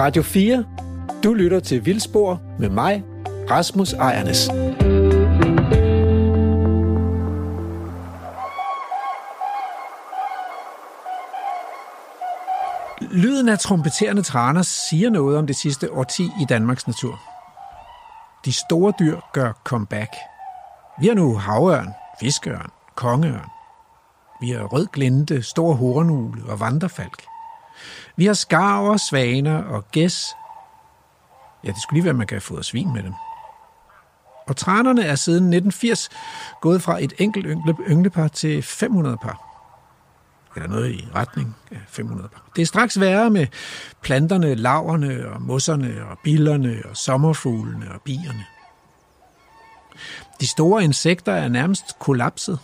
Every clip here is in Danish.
Radio 4. Du lytter til Vildspor med mig, Rasmus Ejernes. Lyden af trompeterende traner siger noget om det sidste årti i Danmarks natur. De store dyr gør comeback. Vi har nu havørn, fiskeørn, kongeørn. Vi har rød glinte, stor hornugle og vandrefalk. Vi har skarver, svaner og gæs. Ja, det skulle lige være, at man kan få svin med dem. Og trænerne er siden 1980 gået fra et enkelt ynglepar til 500 par eller noget i retning af 500 par. Det er straks værre med planterne, laverne og mosserne og billerne og sommerfuglene og bierne. De store insekter er nærmest kollapset,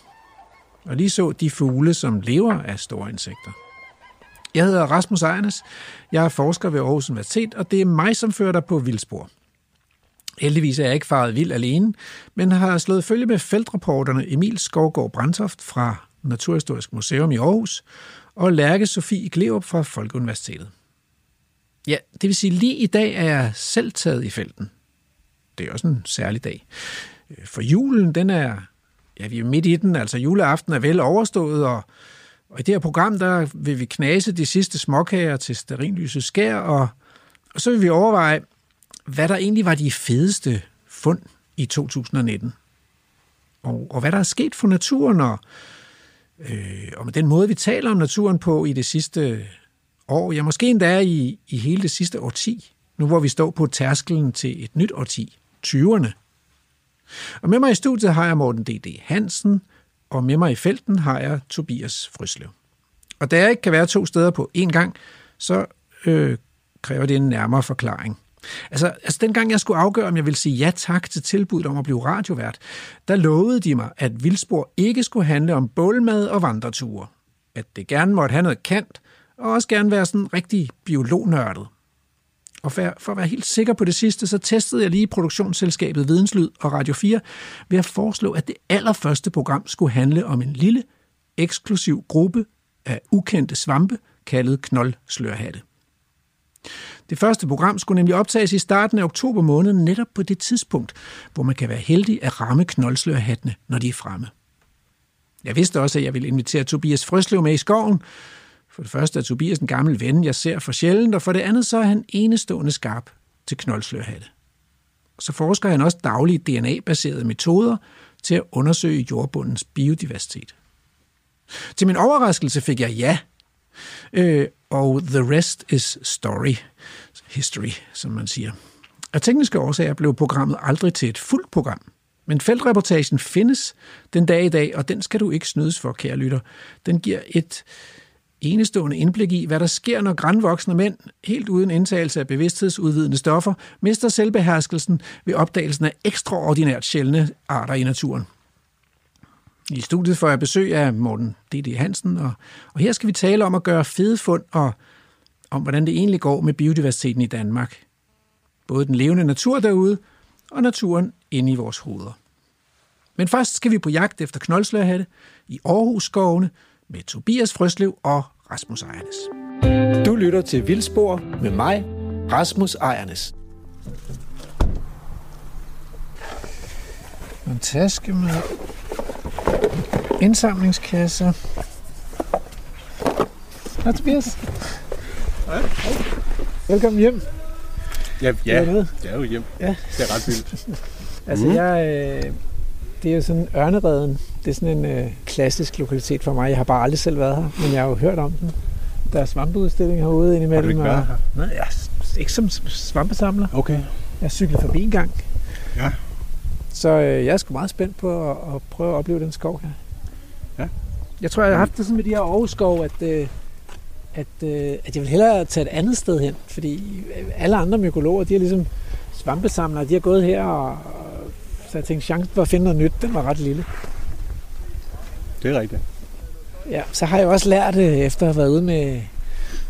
og lige så de fugle, som lever af store insekter. Jeg hedder Rasmus Ejernes, jeg er forsker ved Aarhus Universitet, og det er mig, som fører dig på vildspor. Heldigvis er jeg ikke faret vild alene, men har slået følge med feltrapporterne Emil Skovgaard Brandtoft fra Naturhistorisk Museum i Aarhus, og Lærke Sofie Gleup fra Folkeuniversitetet. Ja, det vil sige, lige i dag er jeg selv taget i felten. Det er også en særlig dag. Øh, for julen, den er, ja, vi er midt i den, altså juleaften er vel overstået, og, og i det her program, der vil vi knase de sidste småkager til sterinlyset skær, og, og så vil vi overveje, hvad der egentlig var de fedeste fund i 2019. Og, og hvad der er sket for naturen, og, Øh, og med den måde, vi taler om naturen på i det sidste år, ja måske endda i, i hele det sidste årti, nu hvor vi står på tærskelen til et nyt årti, 20'erne. Og med mig i studiet har jeg Morten D.D. Hansen, og med mig i felten har jeg Tobias Fryslev. Og da jeg ikke kan være to steder på én gang, så øh, kræver det en nærmere forklaring. Altså, altså dengang jeg skulle afgøre, om jeg ville sige ja tak til tilbuddet om at blive radiovært, der lovede de mig, at Vildspor ikke skulle handle om bålmad og vandreture. At det gerne måtte have noget kant, og også gerne være sådan rigtig biolognørdet. Og for, for at være helt sikker på det sidste, så testede jeg lige produktionsselskabet Videnslyd og Radio 4 ved at foreslå, at det allerførste program skulle handle om en lille, eksklusiv gruppe af ukendte svampe, kaldet knoldslørhatte. Det første program skulle nemlig optages i starten af oktober måned, netop på det tidspunkt, hvor man kan være heldig at ramme knoldslørhattene, når de er fremme. Jeg vidste også, at jeg ville invitere Tobias Frøslev med i skoven. For det første er Tobias en gammel ven, jeg ser for sjældent, og for det andet så er han enestående skarp til knoldslørhatte. Så forsker han også daglige DNA-baserede metoder til at undersøge jordbundens biodiversitet. Til min overraskelse fik jeg ja, øh, og the rest is story, history, som man siger. Af tekniske årsager blev programmet aldrig til et fuldt program. Men feltreportagen findes den dag i dag, og den skal du ikke snydes for, kære lytter. Den giver et enestående indblik i, hvad der sker, når grænvoksne mænd, helt uden indtagelse af bevidsthedsudvidende stoffer, mister selvbeherskelsen ved opdagelsen af ekstraordinært sjældne arter i naturen. I studiet får jeg besøg af Morten D.D. Hansen, og, og her skal vi tale om at gøre fede fund og om, hvordan det egentlig går med biodiversiteten i Danmark. Både den levende natur derude og naturen inde i vores hoveder. Men først skal vi på jagt efter knoldslørhatte i Aarhus skovene med Tobias Frøslev og Rasmus Ejernes. Du lytter til Vildspor med mig, Rasmus Ejernes. En taske med indsamlingskasse. Hej Tobias. Hej. Velkommen hjem. Ja, ja det, er det er jo hjem. Ja. Det er ret vildt. altså mm. jeg, øh, det er jo sådan Ørnereden. Det er sådan en øh, klassisk lokalitet for mig. Jeg har bare aldrig selv været her, men jeg har jo hørt om den. Der er svampeudstilling herude indimellem. Har du ikke været her? Nej, jeg er ikke som svampesamler. Okay. Jeg cykler forbi en gang. Ja. Så øh, jeg er sgu meget spændt på at, at prøve at opleve den skov her. Ja. Jeg tror, jeg har haft det sådan med de her Aarhus skov, at, øh, at, øh, at jeg vil hellere tage et andet sted hen, fordi alle andre mykologer, de er ligesom svampesamlere, de har gået her, og, og så jeg tænkte, chancen for at finde noget nyt, den var ret lille. Det er rigtigt. Ja, så har jeg også lært, øh, efter at have været ude med,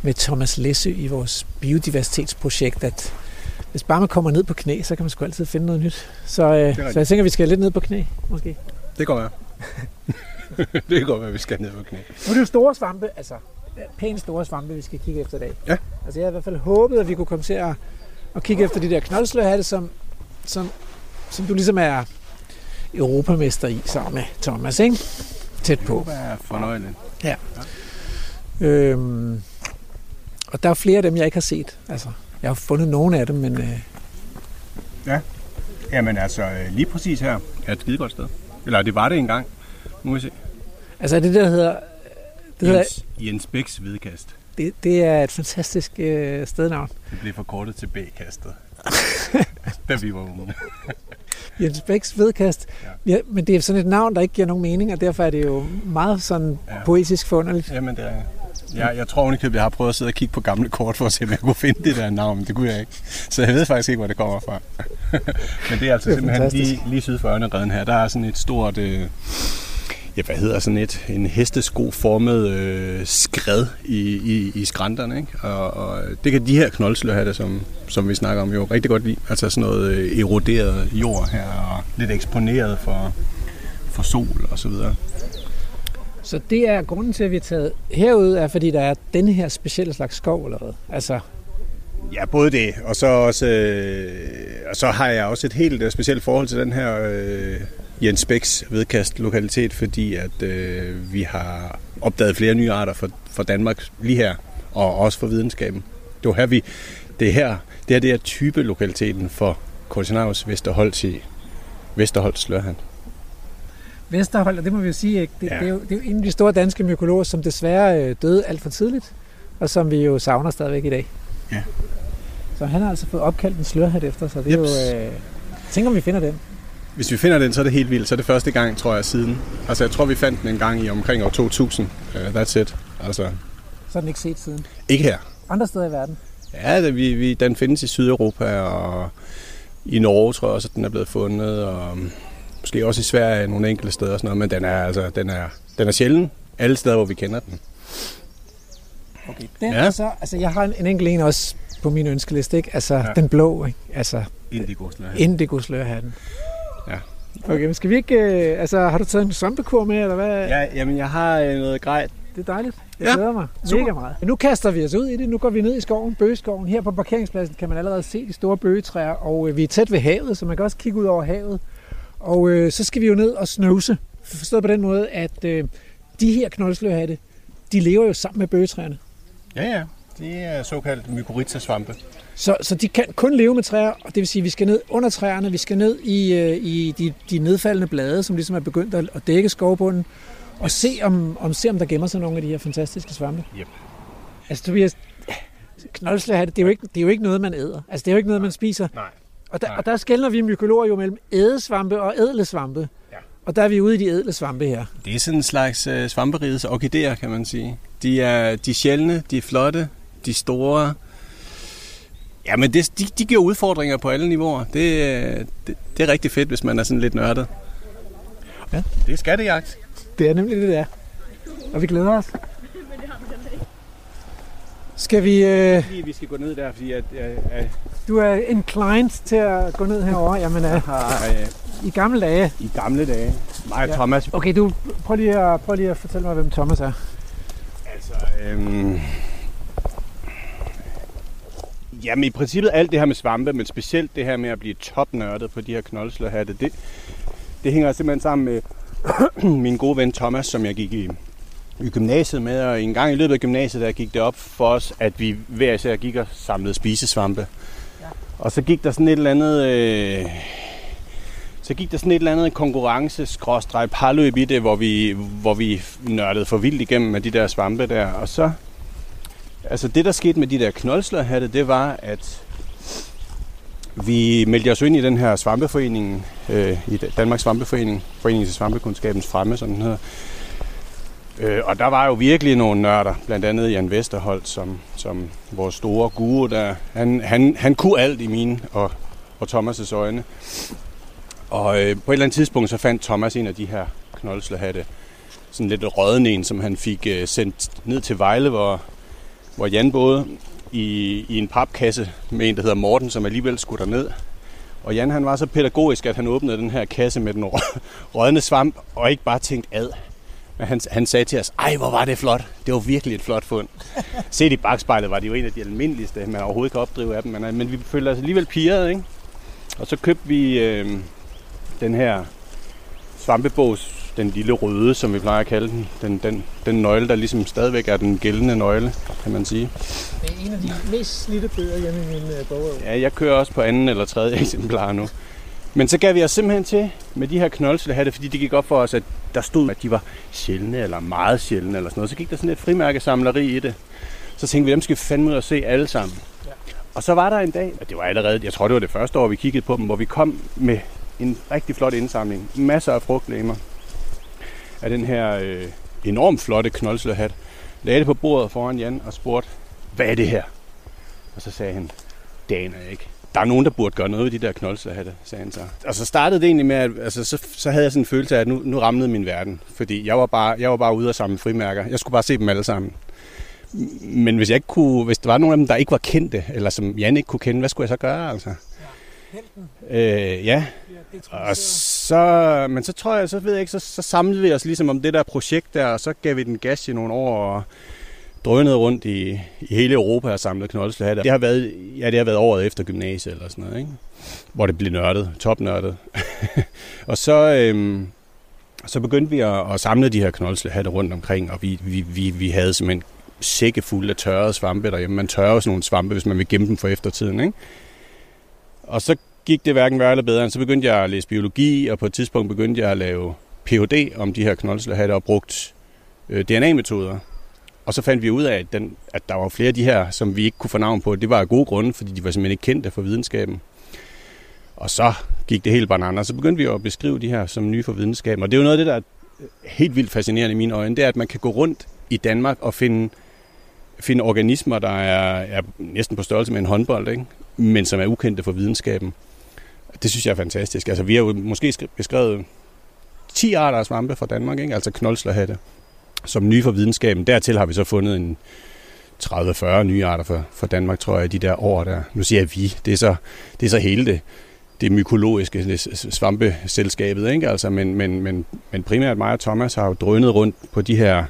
med Thomas Læsø i vores biodiversitetsprojekt, at hvis bare man kommer ned på knæ, så kan man sgu altid finde noget nyt. Så, øh, så jeg tænker, vi skal lidt ned på knæ, måske. Det går være. det går være, vi skal ned på knæ. Nu er det jo store svampe, altså pænt store svampe, vi skal kigge efter i dag. Ja. Altså jeg har i hvert fald håbet, at vi kunne komme til at, at kigge efter de der knoldslørhatte, som, som, som du ligesom er europamester i sammen med Thomas, ikke? Tæt på. Det er fornøjeligt. Øhm, og der er flere af dem, jeg ikke har set. Altså, jeg har fundet nogle af dem, men øh, Jamen altså, øh, lige præcis her er et skide godt sted. Eller det var det engang. Nu må vi se. altså er det der hedder, det, hedder, Jens, Jens Bæks hvidkast. det, det er et fantastisk øh, stednavn. Det blev forkortet til B-kastet. da vi var unge. Jens Bæks vedkast. Ja. Ja, men det er sådan et navn, der ikke giver nogen mening, og derfor er det jo meget sådan Ja. poetisk forunderligt. Jamen, det er jeg, jeg tror ovenikøbet, jeg har prøvet at sidde og kigge på gamle kort for at se, om jeg kunne finde det der navn, men det kunne jeg ikke. Så jeg ved faktisk ikke, hvor det kommer fra. men det er altså Det er simpelthen fantastisk. lige, lige syd for Ørnereden her. Der er sådan et stort, øh, ja, hvad hedder sådan et, en hestesko-formet øh, skred i, i, i skrænterne, ikke? Og, og det kan de her knoldslørhatte, som, som vi snakker om, jo rigtig godt lide. Altså sådan noget øh, eroderet jord her, og lidt eksponeret for, for sol og så videre. Så det er grunden til, at vi er taget herud, er fordi der er denne her specielle slags skov eller hvad? Altså, Ja, både det, og så også, øh, og så har jeg også et helt øh, specielt forhold til den her øh, Jens Bæks vedkast lokalitet, fordi at øh, vi har opdaget flere nye arter for, for Danmark lige her, og også for videnskaben. Det var her, vi, det her, det her, det er type lokaliteten for Cortinarius Vesterholz i Vesterholz Slørhand. Vesterhold, og det må vi jo sige, ikke? Det, Ja. ja. det, er jo, det er jo en af de store danske mykologer, som desværre øh, døde alt for tidligt, og som vi jo savner stadigvæk i dag. Ja. Så han har altså fået opkaldt en slørhat efter sig. Det er Jeps. jo... Øh, tænk om vi finder den. Hvis vi finder den, så er det helt vildt. Så er det første gang, tror jeg, siden. Altså, jeg tror, vi fandt den en gang i omkring år 2000. Uh, that's it. Altså, Så er den ikke set siden. ikke her. Andre steder i verden. Ja, det, vi, vi, den findes i Sydeuropa, og i Norge tror jeg også, at den er blevet fundet, og måske også i Sverige nogle enkelte steder og sådan noget, men den er, altså, den er, den er sjælden alle steder, hvor vi kender den. Okay. Den Ja. så, altså jeg har en, en enkelt en også på min ønskeliste, ikke? Altså Ja. den blå, ikke? Altså Indigo indigo slørhatten. Okay, men skal vi ikke... Øh, altså, har du taget en svampekur med, eller hvad? Ja, jamen, jeg har øh, noget grej. Det er dejligt. Jeg Ja, ja, glæder mig super. mega meget. Men nu kaster vi os ud i det. Nu går vi ned i skoven, bøgeskoven. Her på parkeringspladsen kan man allerede se de store bøgetræer, og øh, vi er tæt ved havet, så man kan også kigge ud over havet. Og øh, så skal vi jo ned og snøvse. Forstået på den måde, at øh, de her knoldslørhatte, de lever jo sammen med bøgetræerne. Ja, ja. Det er såkaldt mykorrhiza-svampe. Så, så de kan kun leve med træer, og det vil sige, at vi skal ned under træerne, vi skal ned i, øh, i de, de nedfaldende blade, som ligesom er begyndt at, at dække skovbunden, og se om, om, se om der gemmer sig nogle af de her fantastiske svampe. Yep. Altså Tobias, knoldslærhatte, det er, jo ikke, det er jo ikke noget, man æder. Altså det er jo ikke noget, man spiser. Nej. Og der, Nej. og der skældner vi mykologer jo mellem ædesvampe og ædle svampe. Ja. Og der er vi ude i de ædle svampe her. Det er sådan en slags øh, svamperigets orkideer, kan man sige. De er, de er sjældne, de er flotte, de store. Ja, men det, de, de giver udfordringer på alle niveauer. Det, øh, det, det er rigtig fedt, hvis man er sådan lidt nørdet. Ja. Det er skattejagt. Det er nemlig det, der. Og vi glæder os. Skal vi... Øh, vi skal gå ned der, fordi at, jeg, jeg du er inclined til at gå ned herover. Jamen, øh, har øh, i gamle dage. i gamle dage, mig og Ja. Thomas, Okay, du prøv lige, at, prøv lige at fortælle mig, hvem Thomas er. Altså, øhm... Jamen i princippet alt det her med svampe, men specielt det her med at blive topnørdet på de her knoldslørhatte, det, det hænger simpelthen sammen med min gode ven Thomas, som jeg gik i, i gymnasiet med, og en gang i løbet af gymnasiet, der gik det op for os, at vi hver især gik og samlede spisesvampe. Ja. Og så gik der sådan et eller andet... Øh, så gik der sådan et eller andet konkurrence parløb i det, hvor vi, hvor vi nørdede for vildt igennem med de der svampe der. Og så, altså det der skete med de der knoldslørhatte, det var, at vi meldte os ind i den her svampeforening, øh, i Danmarks Svampeforening, Foreningen til Svampekundskabens Fremme, som den hedder. Øh, og der var jo virkelig nogle nørder, blandt andet Jan Vesterholt, som, som vores store guru, der, han, han, han kunne alt i mine og, og Thomas' øjne. Og øh, på et eller andet tidspunkt, så fandt Thomas en af de her knoldslørhatte, sådan lidt rådne en, som han fik øh, sendt ned til Vejle, hvor, hvor Jan boede i, i en papkasse med en, der hedder Morten, som alligevel skulle derned. Og Jan han var så pædagogisk, at han åbnede den her kasse med den rå- rådne svamp, og ikke bare tænkte ad, Men han, han sagde til os, ej, hvor var det flot. Det var virkelig et flot fund. Set i bagspejlet var det jo en af de almindeligste, man overhovedet kan opdrive af dem. Men, men vi følte os alligevel pirret, ikke? Og så købte vi øh, den her svampebås, den lille røde, som vi plejer at kalde den. Den, den, den nøgle, der ligesom stadigvæk er den gældende nøgle, kan man sige. Det er en af de mest slidte bøger hjemme i min øh, bog. Ja, jeg kører også på anden eller tredje eksemplar nu. Men så gav vi os simpelthen til med de her knoldslehatte, fordi det gik op for os, at der stod, at de var sjældne eller meget sjældne eller sådan noget. Så gik der sådan et frimærkesamleri i det. Så tænkte vi, dem skal vi fandme ud og se alle sammen. Ja. Og så var der en dag, og det var allerede, jeg tror det var det første år, vi kiggede på dem, hvor vi kom med en rigtig flot indsamling. Masser af frugtlæmer af den her øh, enormt flotte knoldsløhat. Lagde det på bordet foran Jan og spurgte, hvad er det her? Og så sagde han, det aner jeg ikke der er nogen, der burde gøre noget ved de der knoldshatte, sagde han så. Og så startede det egentlig med, at altså, så, så havde jeg sådan en følelse af, at nu, nu ramlede min verden. Fordi jeg var, bare, jeg var bare ude og samle frimærker. Jeg skulle bare se dem alle sammen. Men hvis, jeg ikke kunne, hvis der var nogen af dem, der ikke var kendte, eller som Jan ikke kunne kende, hvad skulle jeg så gøre? Altså? Ja, øh, ja. ja og så, men så tror jeg, så ved jeg ikke, så, så samlede vi os ligesom om det der projekt der, og så gav vi den gas i nogle år, og drønede rundt i, i hele Europa og samlede knoldslahatter. Det har været, ja, det har været året efter gymnasiet eller sådan noget, ikke? hvor det blev nørdet, topnørdet. og så, øhm, så begyndte vi at, at samle de her knoldslahatter rundt omkring, og vi, vi, vi, vi havde simpelthen sække fulde af tørrede svampe derhjemme. Man tørrer sådan nogle svampe, hvis man vil gemme dem for eftertiden. Ikke? Og så gik det hverken værre eller bedre. Så begyndte jeg at læse biologi, og på et tidspunkt begyndte jeg at lave Ph.D. om de her knoldslahatter og brugt øh, DNA-metoder. Og så fandt vi ud af, at, den, at der var flere af de her, som vi ikke kunne få navn på. Det var af gode grunde, fordi de var simpelthen ikke kendte for videnskaben. Og så gik det helt bananer. Så begyndte vi at beskrive de her som nye for videnskaben. Og det er jo noget af det, der er helt vildt fascinerende i mine øjne. Det er, at man kan gå rundt i Danmark og finde, finde organismer, der er, er næsten på størrelse med en håndbold, ikke? men som er ukendte for videnskaben. Det synes jeg er fantastisk. Altså, vi har jo måske beskrevet 10 arter af svampe fra Danmark, ikke? altså knoldslahatte som nye for videnskaben. Dertil har vi så fundet en 30-40 nye arter for, for Danmark, tror jeg, de der år der. Nu siger jeg vi, det er så, det er så hele det, det mykologiske det svampeselskabet, ikke? Altså, men, men, men, men primært mig og Thomas har jo drønet rundt på de her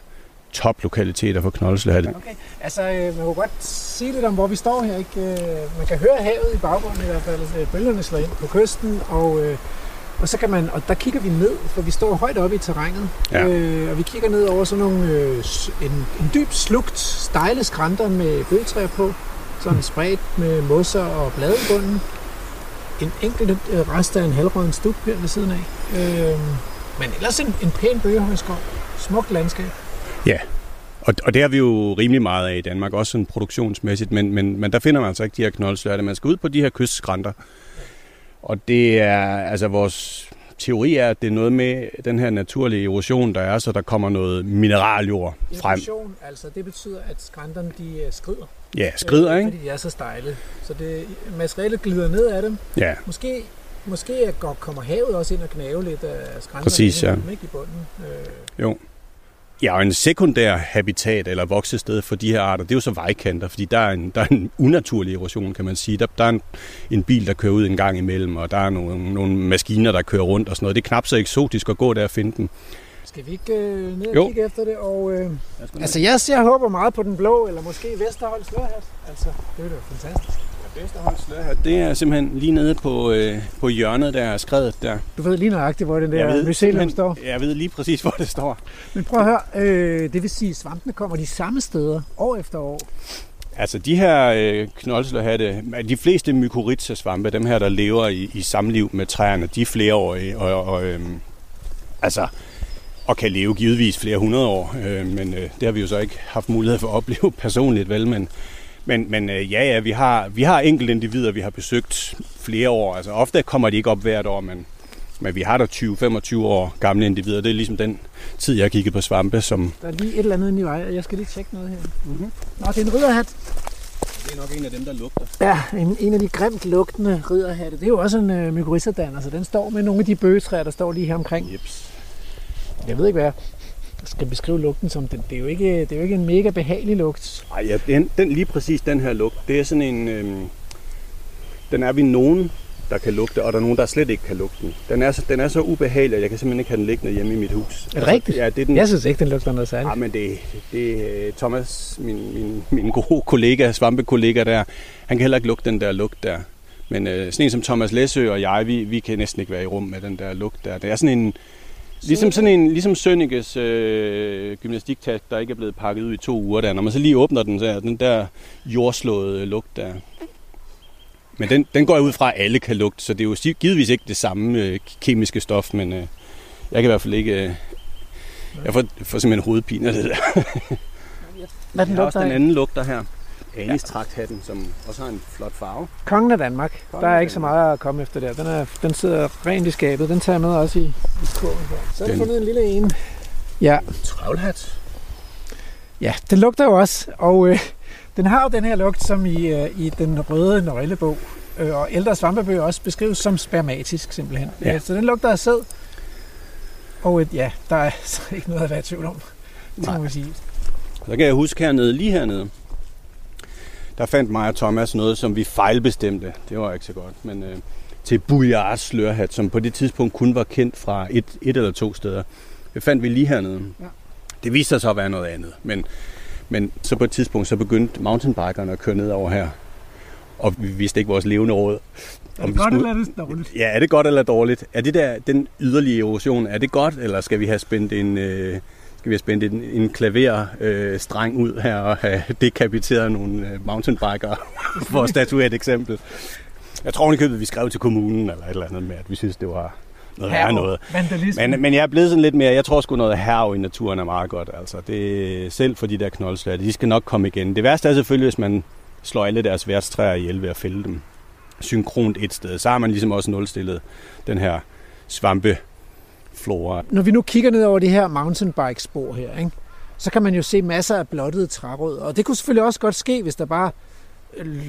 toplokaliteter for knoldslatte. Okay, altså øh, man kunne godt sige lidt om, hvor vi står her. Ikke? Øh, man kan høre havet i baggrunden i hvert fald. Øh, bølgerne slår ind på kysten, og og så kan man, og der kigger vi ned, for vi står højt oppe i terrænet, ja. øh, og vi kigger ned over sådan nogle, øh, en, en dyb slugt, stejle skrænter med bøgetræer på, sådan spredt med mosser og blade i bunden. En enkelt øh, rest af en halvrøden stup her ved siden af. Øh, men ellers en, en pæn bøgehøjskov. Smukt landskab. Ja, og, og det har vi jo rimelig meget af i Danmark, også sådan produktionsmæssigt, men, men, men der finder man altså ikke de her knoldslørte. Man skal ud på de her kystskrænter, og det er, altså vores teori er, at det er noget med den her naturlige erosion, der er, så der kommer noget mineraljord frem. Erosion, altså det betyder, at skrænterne de øh, skrider. Ja, skrider, øh, ikke? Fordi de er så stejle. Så det, materialet glider ned af dem. Ja. Måske, måske kommer havet også ind og knave lidt af skrænterne. Præcis, ja. Ikke i bunden. Øh. Jo. Ja, og en sekundær habitat eller voksested for de her arter, det er jo så vejkanter, fordi der er en, der er en unaturlig erosion, kan man sige. Der, der er en, en bil, der kører ud en gang imellem, og der er nogle, nogle maskiner, der kører rundt og sådan noget. Det er knap så eksotisk at gå der og finde dem. Skal vi ikke øh, ned og jo. kigge efter det? Og, øh, altså, jeg, jeg håber meget på den blå, eller måske Vesterholds slørhat. Altså, det er jo fantastisk. Vesterholds det er simpelthen lige nede på, øh, på hjørnet der er skrevet der. Du ved lige nøjagtigt, hvor den der mycelium står? Jeg ved lige præcis, hvor det står. Men prøv at høre, øh, det vil sige, at svampene kommer de samme steder år efter år? Altså de her øh, knoldslåhatte, de fleste mykorrhiza-svampe, dem her, der lever i, i samliv med træerne, de er flereårige, og, og øh, altså, og kan leve givetvis flere hundrede år, øh, men øh, det har vi jo så ikke haft mulighed for at opleve personligt, vel, men, men, men øh, ja, ja, vi har, vi har enkelte individer, vi har besøgt flere år. Altså ofte kommer de ikke op hvert år, men, men vi har der 20-25 år gamle individer. Det er ligesom den tid, jeg har kigget på svampe. Som... Der er lige et eller andet i vej, jeg skal lige tjekke noget her. Mm-hmm. Nå, det er en ridderhat. Det er nok en af dem, der lugter. Ja, en, en af de grimt lugtende ridderhatte. Det er jo også en uh, mykorrhizadan, så den står med nogle af de bøgetræer, der står lige her omkring. Jeps. Jeg ved ikke, hvad skal beskrive lugten som, den, det, er jo ikke, det er jo ikke en mega behagelig lugt. Nej, ja, den, den, lige præcis den her lugt, det er sådan en, øhm, den er vi nogen der kan lugte, og der er nogen, der slet ikke kan lugte den. Den er så, den er så ubehagelig, at jeg kan simpelthen ikke have den liggende hjemme i mit hus. Er det rigtigt? Ja, det er den. Jeg synes ikke, den lugter noget særligt. Ja, men det, det Thomas, min, min, min gode kollega, svampekollega der, han kan heller ikke lugte den der lugt der. Men øh, sådan en som Thomas Læsø og jeg, vi, vi kan næsten ikke være i rum med den der lugt der. Det er sådan en, Ligesom sådan en, ligesom Sønnekes øh, gymnastiktask, der ikke er blevet pakket ud i to uger der. Når man så lige åbner den, så er den der jordslåede lugt der. Men den, den går jeg ud fra, at alle kan lugte, så det er jo givetvis ikke det samme øh, kemiske stof, men øh, jeg kan i hvert fald ikke... Øh, jeg får, får simpelthen hovedpine af det der. Hvad den jeg har også lugter den anden lugter her. Anistragthatten, som også har en flot farve. Kongen af Danmark. Kongen der er ikke så meget at komme efter der. Den, er, den sidder rent i skabet. Den tager jeg med også i, i kurven her. Så har jeg fundet en lille en. Ja, Travlhat. ja, den lugter jo også. Og øh, den har jo den her lugt, som i, øh, i den røde nøglebog øh, og ældre svampebøger også beskrives som spermatisk simpelthen. Ja. Øh, Så den lugter af sæd. Og et, ja, der er så ikke noget at være i tvivl om. Det må man sige. Så kan jeg huske hernede, lige hernede, der fandt mig og Thomas noget, som vi fejlbestemte. Det var ikke så godt, men øh, til Bouillards slørhat, som på det tidspunkt kun var kendt fra et, et eller to steder. Det fandt vi lige hernede. Ja. Det viste sig så at være noget andet, men, men så på et tidspunkt, så begyndte mountainbikerne at køre ned over her. Og vi vidste ikke vores levende råd. Er det godt eller er det dårligt? Ja, er det godt eller dårligt? Er det der, den yderlige erosion, er det godt, eller skal vi have spændt en, øh, skal vi have spændt en, en klaverstreng øh, streng ud her og have dekapiteret nogle øh, mountainbikere for at statuere et eksempel? Jeg tror ikke, vi skrev til kommunen eller et eller andet med, at vi synes, det var noget værre noget. Men, men jeg er blevet sådan lidt mere, jeg tror sgu noget herv i naturen er meget godt. Altså. Det, selv for de der knoldslag, de skal nok komme igen. Det værste er selvfølgelig, hvis man slår alle deres værtstræer ihjel ved at fælde dem synkront et sted. Så har man ligesom også nulstillet den her svampeflora. Når vi nu kigger ned over det her mountainbike-spor her, ikke, så kan man jo se masser af blottede trærødder. Og det kunne selvfølgelig også godt ske, hvis der bare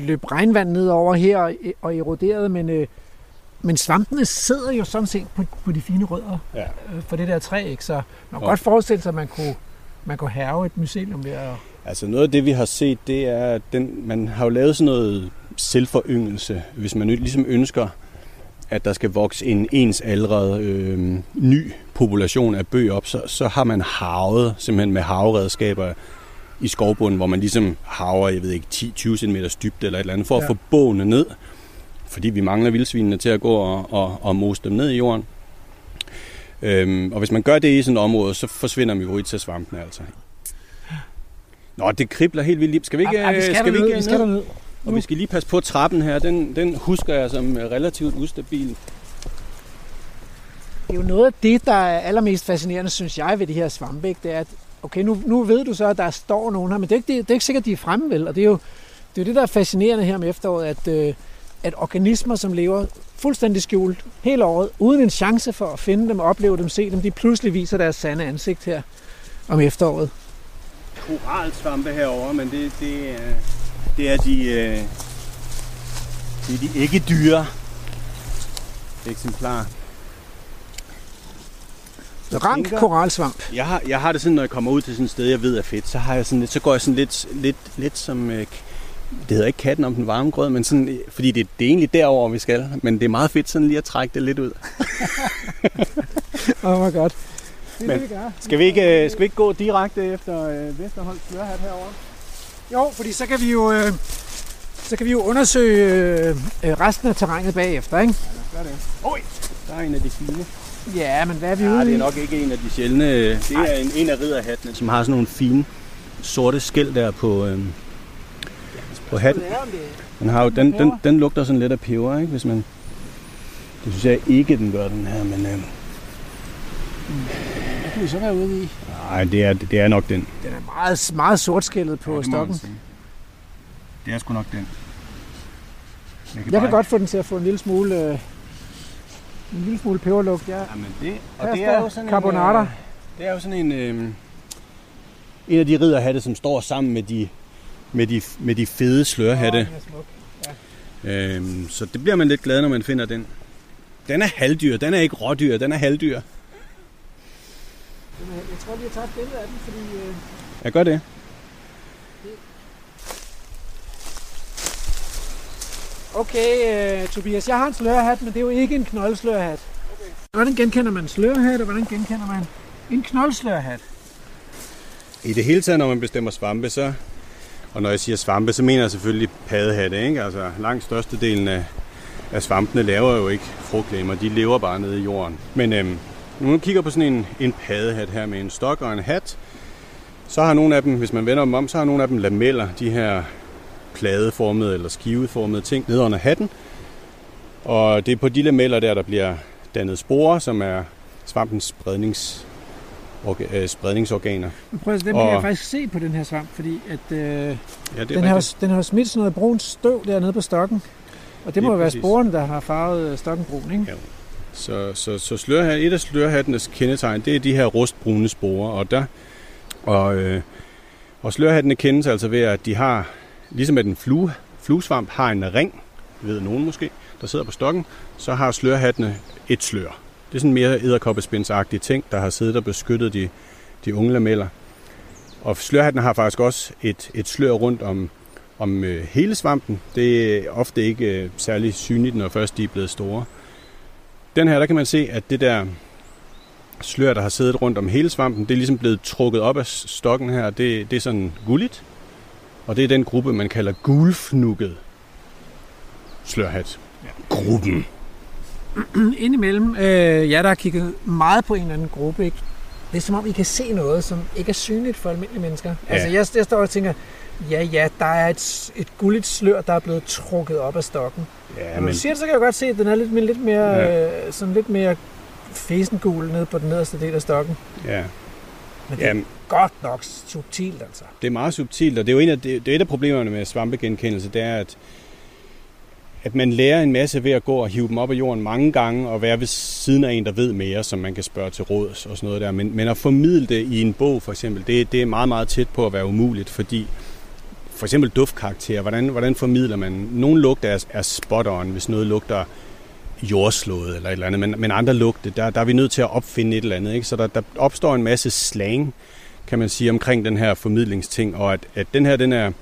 løb regnvand ned over her og- eroderede, men, øh, men svampene sidder jo sådan set på, på de fine rødder Ja. øh, for det der træ, ikke? så man kan Jo. godt forestille sig, at man kunne, man kunne have et mycelium ved at... Altså noget af det, vi har set, det er, at den, man har jo lavet sådan noget selvforyngelse, hvis man ligesom ønsker, at der skal vokse en ens aldret øh, ny population af bøg op, så, så har man havet simpelthen med havredskaber i skovbunden, hvor man ligesom haver, jeg ved ikke, 10-20 cm dybt eller et eller andet, for ja. At få bågene ned, fordi vi mangler vildsvinene til at gå og, og, og mose dem ned i jorden. Øhm, og hvis man gør det i sådan et område, så forsvinder mykorrhiza-svampene altså. Nå, det kribler helt vildt. Skal vi ikke, Ja, vi skal, skal vi ikke vi skal ned? Og vi skal lige passe på trappen her. Den, den husker jeg som relativt ustabil. Det er jo noget af det, der er allermest fascinerende, synes jeg, ved de her svampe. Ikke? Det er, at okay, nu, nu ved du så, at der står nogen her, men det er ikke, det, det er ikke sikkert, at de er fremme, vel? Og det er jo det, er det der er fascinerende her med efteråret, at, øh, at organismer, som lever fuldstændig skjult hele året, uden en chance for at finde dem, opleve dem, se dem, de pludselig viser deres sande ansigt her om efteråret. Koralsvampe herover, men det, det, er, det er de, øh, det er de ikke dyre eksemplarer. Rank tænker- koralsvamp. Jeg har, jeg har det sådan, når jeg kommer ud til sådan et sted, jeg ved er fedt, så, har jeg sådan lidt, så går jeg sådan lidt, lidt, lidt som, øh, det hedder ikke katten om den varme grød, men sådan, øh, fordi det, det er egentlig derover vi skal, men det er meget fedt sådan lige at trække det lidt ud. Åh, oh, hvor godt. Det er Men- det, vi gør. Skal vi ikke, øh, skal vi ikke gå direkte efter øh, Vesterholds slørhat herovre? Jo, fordi så kan vi jo, øh, så kan vi jo undersøge øh, øh, resten af terrænet bagefter, ikke? Gør det. Oj, der er en af de fine. Ja, men hvad er vi Ja, ude det er nok ikke en af de sjældne. Det er en, en af ridderhattene, som har sådan nogle fine sorte skæl der på, øhm, på hatten. Den, har jo, den, den, den lugter sådan lidt af peber, ikke? Hvis man, det synes jeg ikke, den gør, den her. Men øhm, Hvad kan vi så være ude i? Nej, det er, det er nok den. Den er meget, meget sortskældet på ja, stokken. Det er sgu nok den. Jeg Jeg kan godt få den til at få en lille smule, øh, en lille smule peberlugt. Ja. Jamen det, og det er jo sådan. En, øh, det er jo sådan en, øh, en af de ridderhatte, som står sammen med de, med de, med de fede slørhatte. Er smuk. Øhm, så det bliver man lidt glad, når man finder den. Den er halvdyr, den er ikke rådyr, den er halvdyr. Er- Jeg tror lige, jeg tager et billede af den, fordi øh, Jeg gør det. Okay, uh, Tobias, jeg har en slørhat, men det er jo ikke en knoldslørhat. Okay. Hvordan genkender man en slørhat, og hvordan genkender man en knoldslørhat? I det hele taget, når man bestemmer svampe, så, og når jeg siger svampe, så mener jeg selvfølgelig paddehatte. Ikke? Altså langt størstedelen af, af svampene laver jo ikke frugtlemmer, de lever bare nede i jorden. Men øhm, når man kigger på sådan en, en paddehat her med en stok og en hat, så har nogle af dem, hvis man vender dem om, så har nogle af dem lameller, de her pladeformede eller skiveformede ting nede under hatten. Og det er på de lameller der, der bliver dannet sporer, som er svampens sprednings, øh, spredningsorganer. Men prøv at den og, kan jeg faktisk se på den her svamp, fordi at, øh, ja, den, har, den har smidt sådan noget brunt støv dernede på stokken. Og det må jo være sporene, der har farvet stokken brun, ikke? Ja. Så, så, så slørhat, et af slørhattenes kendetegn, det er de her rustbrune sporer. Og, der, og, øh, og slørhattene kendes altså ved, at de har, ligesom at en flue, fluesvamp har en ring, ved nogen måske, der sidder på stokken, så har slørhattene et slør. Det er sådan mere edderkoppespindsagtige ting, der har siddet og beskyttet de, de unge lameller. Og slørhatten har faktisk også et, et slør rundt om, om øh, hele svampen. Det er ofte ikke øh, særlig synligt, når først de er blevet store. Den her, der kan man se, at det der slør, der har siddet rundt om hele svampen, det er ligesom blevet trukket op af stokken her. Det, det er sådan gulligt. Og det er den gruppe, man kalder gulfnukket slørhat. Ja. Gruppen. Indimellem, øh, ja, der har kigget meget på en eller anden gruppe, ikke? Det er som om, I kan se noget, som ikke er synligt for almindelige mennesker. Ja. Altså, jeg, jeg står og tænker, ja, ja, der er et, et gulligt slør, der er blevet trukket op af stokken. Ja, Når men... du siger det, så kan jeg godt se, at den er lidt, lidt mere, ja. øh, sådan lidt mere fesengul nede på den nederste del af stokken. Ja. Men det Jamen, er godt nok subtilt, altså. Det er meget subtilt, og det er jo en af, det, det er et af problemerne med svampegenkendelse, det er, at at man lærer en masse ved at gå og hive dem op af jorden mange gange, og være ved siden af en, der ved mere, som man kan spørge til råds og sådan noget der. Men, men at formidle det i en bog for eksempel, det, det er meget, meget tæt på at være umuligt, fordi for eksempel duftkarakter, hvordan, hvordan formidler man? Nogle lugter er, er spot on, hvis noget lugter jordslået eller et eller andet, men, men andre lugte, der, der er vi nødt til at opfinde et eller andet. Ikke? Så der, der opstår en masse slang, kan man sige, omkring den her formidlingsting, og at, at den her, den er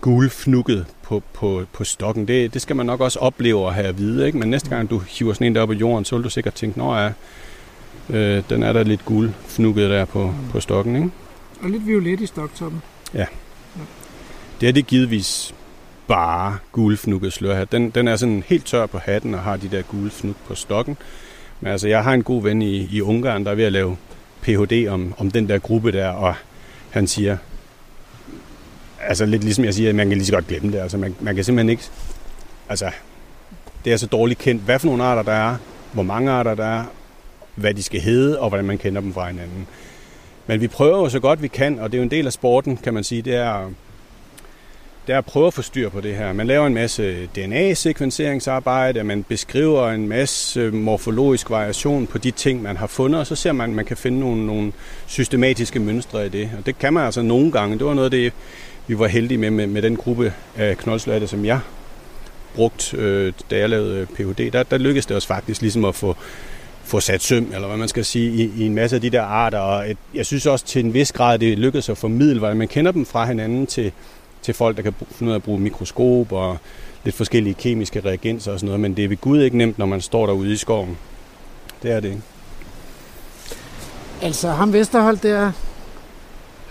gulfnukket på, på, på stokken. Det, det skal man nok også opleve at have at vide. Ikke? Men næste gang du hiver sådan en der op af jorden, så vil du sikkert tænke, nå ja, øh, den er der lidt gulfnukket der på, på stokken. Ikke? Og lidt violet i stoktoppen. Ja. ja. Det er det givetvis bare guldfnukket slør her. Den, den er sådan helt tør på hatten og har de der gulfnuk på stokken. Men altså, jeg har en god ven i, i Ungarn, der er ved at lave Ph.D. om, om den der gruppe der, og han siger, altså lidt ligesom jeg siger, man kan lige så godt glemme det. Altså man, man kan simpelthen ikke, altså det er så dårligt kendt, hvad for nogle arter der er, hvor mange arter der er, hvad de skal hedde, og hvordan man kender dem fra hinanden. Men vi prøver jo så godt vi kan, og det er jo en del af sporten, kan man sige, det er, det er at prøve at få styr på det her. Man laver en masse DNA-sekvenseringsarbejde, man beskriver en masse morfologisk variation på de ting, man har fundet, og så ser man, at man kan finde nogle, nogle systematiske mønstre i det. Og det kan man altså nogle gange. Det var noget af det, vi var heldige med, med, med den gruppe af knoldslatte, som jeg brugt, øh, da jeg lavede øh, Ph.D., der, der lykkedes det os faktisk ligesom at få, få sat søm, eller hvad man skal sige, i, i en masse af de der arter. Og et, jeg synes også til en vis grad, det lykkedes at formidle, hvordan man kender dem fra hinanden til, til folk, der kan finde ud af at bruge mikroskop og lidt forskellige kemiske reagenser og sådan noget. Men det er ved Gud ikke nemt, når man står derude i skoven. Det er det ikke. Altså ham Vesterhold der,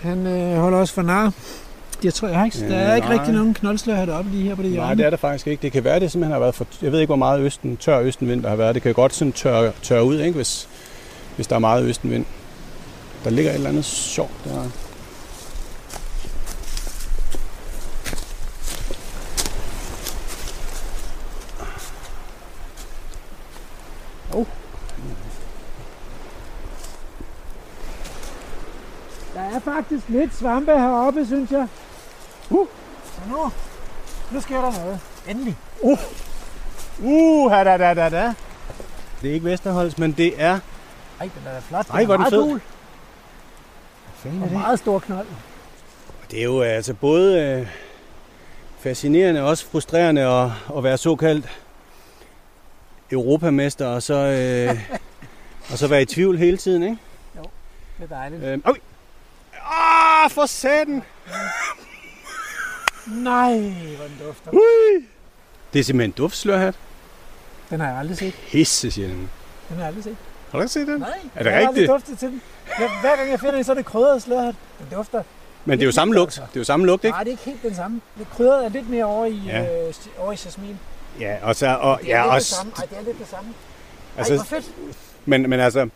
han øh, holder også for nar. Jeg tror, jeg har ikke, der er ikke nej. rigtig nogen knoldslør heroppe lige her på det hjørne. Nej, det er der faktisk ikke. Det kan være, det simpelthen har været for... Jeg ved ikke, hvor meget østen, tør østenvind der har været. Det kan godt sådan tørre, tørre ud, ikke? Hvis, hvis der er meget østenvind. Der ligger et eller andet sjovt der. Oh. Der er faktisk lidt svampe heroppe, synes jeg. Uh, så nu, nu sker der noget. Endelig. Uh, uh, da, da, da, da. Det er ikke Vesterholds, men det er... Ej, den er flot. Ej, hvor er den fed. Cool. Hvad er det? meget stor knold. Det er jo altså både øh, fascinerende og også frustrerende at, at være såkaldt europamester, og så, øh, og så være i tvivl hele tiden, ikke? Jo, det er dejligt. Øh, Ah, for satan! Nej, hvor den dufter. Ui! Det er simpelthen en duftslørhat. Den har jeg aldrig set. Pisse sjældent. Den har jeg aldrig set. Har du ikke set den? Nej, Er det jeg har aldrig duftet til den. Hver, gang jeg finder den, så er det krydret slørhat. Den dufter. Men det er jo samme lugt. Det er jo samme lugt, ikke? Nej, det er ikke helt den samme. Det krydret er lidt mere over i, ja. øh, over i jasmin. Ja, og så... Og, Det er ja, lidt det også, samme. Ej, det er lidt det samme. Ej, altså, hvor fedt. men, men altså...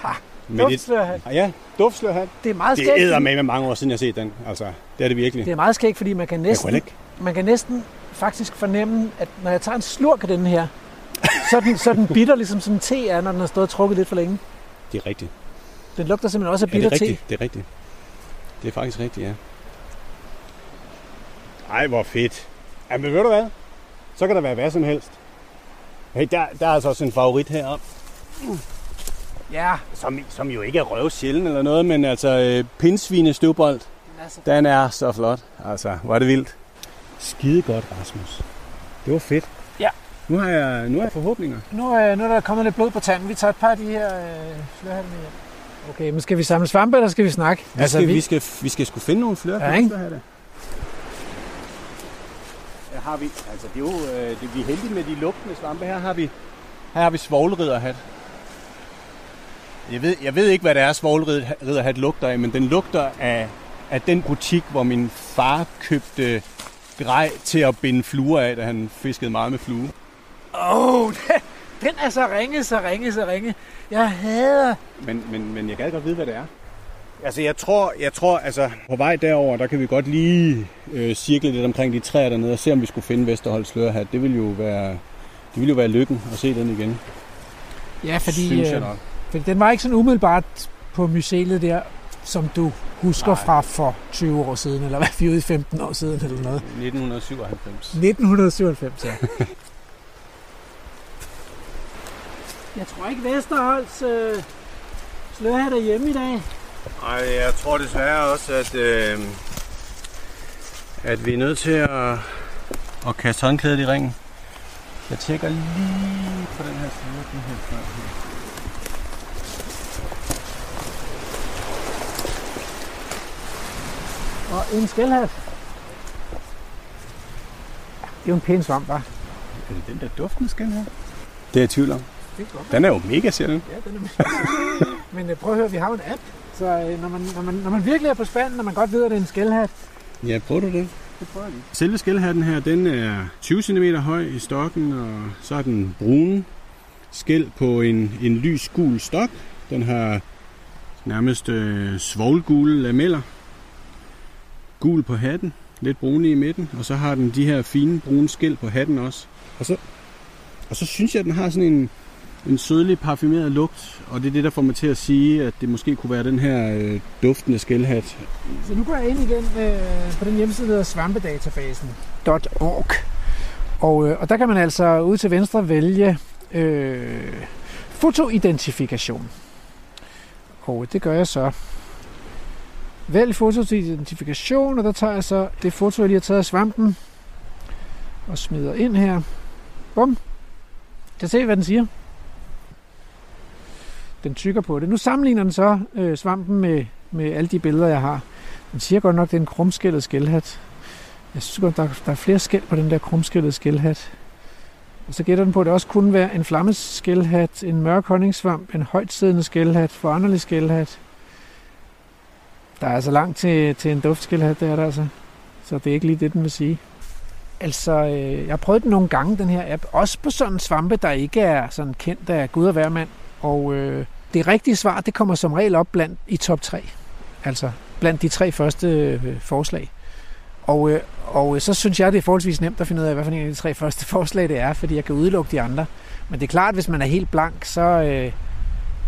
Ha, Duftslørhat. ja, duftslørhat. Det er meget Det skægt. æder fordi- med med mange år siden, jeg har set den. Altså, det er det virkelig. Det er meget skægt, fordi man kan næsten, man kan næsten faktisk fornemme, at når jeg tager en slurk af den her, så den, så den bitter, ligesom en te er, når den har stået og trukket lidt for længe. Det er rigtigt. Den lugter simpelthen også af Ja, det bitter er te. rigtigt. Det er rigtigt. Det er faktisk rigtigt, ja. Ej, hvor fedt. Ja, men ved du hvad? Så kan der være hvad som helst. Hey, der, der er altså også en favorit heroppe, Ja, som, som jo ikke er røv sjældent eller noget, men altså øh, pindsvine støvbold, den er så den er så flot. Altså, hvor er det vildt. Skide godt, Rasmus. Det var fedt. Ja. Nu har jeg, nu har jeg forhåbninger. Nu, øh, nu er der kommet lidt blod på tanden. Vi tager et par af de her øh, flørhatte med hjem. Okay, men skal vi samle svampe, eller skal vi snakke? Vi, altså, skal, vi... vi, skal, vi skal sgu finde nogle flere. Ja, ikke? Har vi, altså det er jo, øh, det, vi er heldige med de lugtende svampe. Her har vi, her har vi svovlridderhat. Jeg ved, jeg ved ikke, hvad det er, svovlridderhat lugter af, men den lugter af, af den butik, hvor min far købte grej til at binde fluer af, da han fiskede meget med flue. Åh, oh, den, den er så ringe, så ringe, så ringe. Jeg hader... Men, men, men jeg gad godt vide, hvad det er. Altså, jeg tror, jeg tror, altså, på vej derover, der kan vi godt lige øh, cirkle lidt omkring de træer dernede og se, om vi skulle finde Vesterholds slørhat. Det ville jo være, det ville jo være lykken at se den igen, Ja, fordi, synes jeg øh, nok. fordi den var ikke sådan umiddelbart på museet der, som du husker Nej. fra for 20 år siden, eller hvad vi er ude i 15 år siden, eller noget. 1997. 1997, ja. Jeg tror ikke, Vesterholds øh, slørhat er hjemme i dag. Ej, jeg tror desværre også, at, øh, at vi er nødt til at, at kaste håndklædet i ringen. Jeg tjekker lige på den her side. Den her før her. Og en skældhat. Det er jo en pæn svamp, var. Er det den der duftende skal her? Det er jeg i tvivl om. Det er godt. Den er jo mega sjældent. Ja, den er Men øh, prøv at høre, vi har jo en app. Så øh, når, man, når, man, når man virkelig er på spanden, når man godt ved, at det er en skældhat, Ja, prøver du det? det prøver jeg lige. Selve skældhatten her, den er 20 cm høj i stokken, og så er den brune skæld på en, en lys gul stok. Den har nærmest øh, svovlgule lameller. Gul på hatten, lidt brune i midten, og så har den de her fine brune skæld på hatten også. Og så, og så synes jeg, at den har sådan en, en sødlig parfumeret lugt, og det er det, der får mig til at sige, at det måske kunne være den her øh, duftende skældhat, Så nu går jeg ind igen øh, på den hjemmeside, der hedder svampedatabasen.org. Og, øh, og der kan man altså ud til venstre vælge øh, fotoidentifikation. Og det gør jeg så. Vælg fotoidentifikation, og der tager jeg så det foto, jeg lige har taget af svampen, og smider ind her. Bum. Kan se, hvad den siger? Den tykker på det. Nu sammenligner den så øh, svampen med, med alle de billeder, jeg har. Den siger godt nok, det er en krumskældet skældhat. Jeg synes godt, der, der er flere skæld på den der krumskældede skældhat. Og så gætter den på, at det også kunne være en flammeskældhat, en mørk honningsvamp, en højt siddende skældhat, foranderlig skældhat. Der er altså langt til, til en duftskældhat, det er der altså. Så det er ikke lige det, den vil sige. Altså, øh, jeg har prøvet den nogle gange, den her app. Også på sådan en svampe, der ikke er sådan kendt af Gud og hver mand. Og øh, det rigtige svar, det kommer som regel op blandt i top 3. Altså blandt de tre første øh, forslag. Og, øh, og øh, så synes jeg, det er forholdsvis nemt at finde ud af, hvad for en af de tre første forslag det er, fordi jeg kan udelukke de andre. Men det er klart, hvis man er helt blank, så, øh,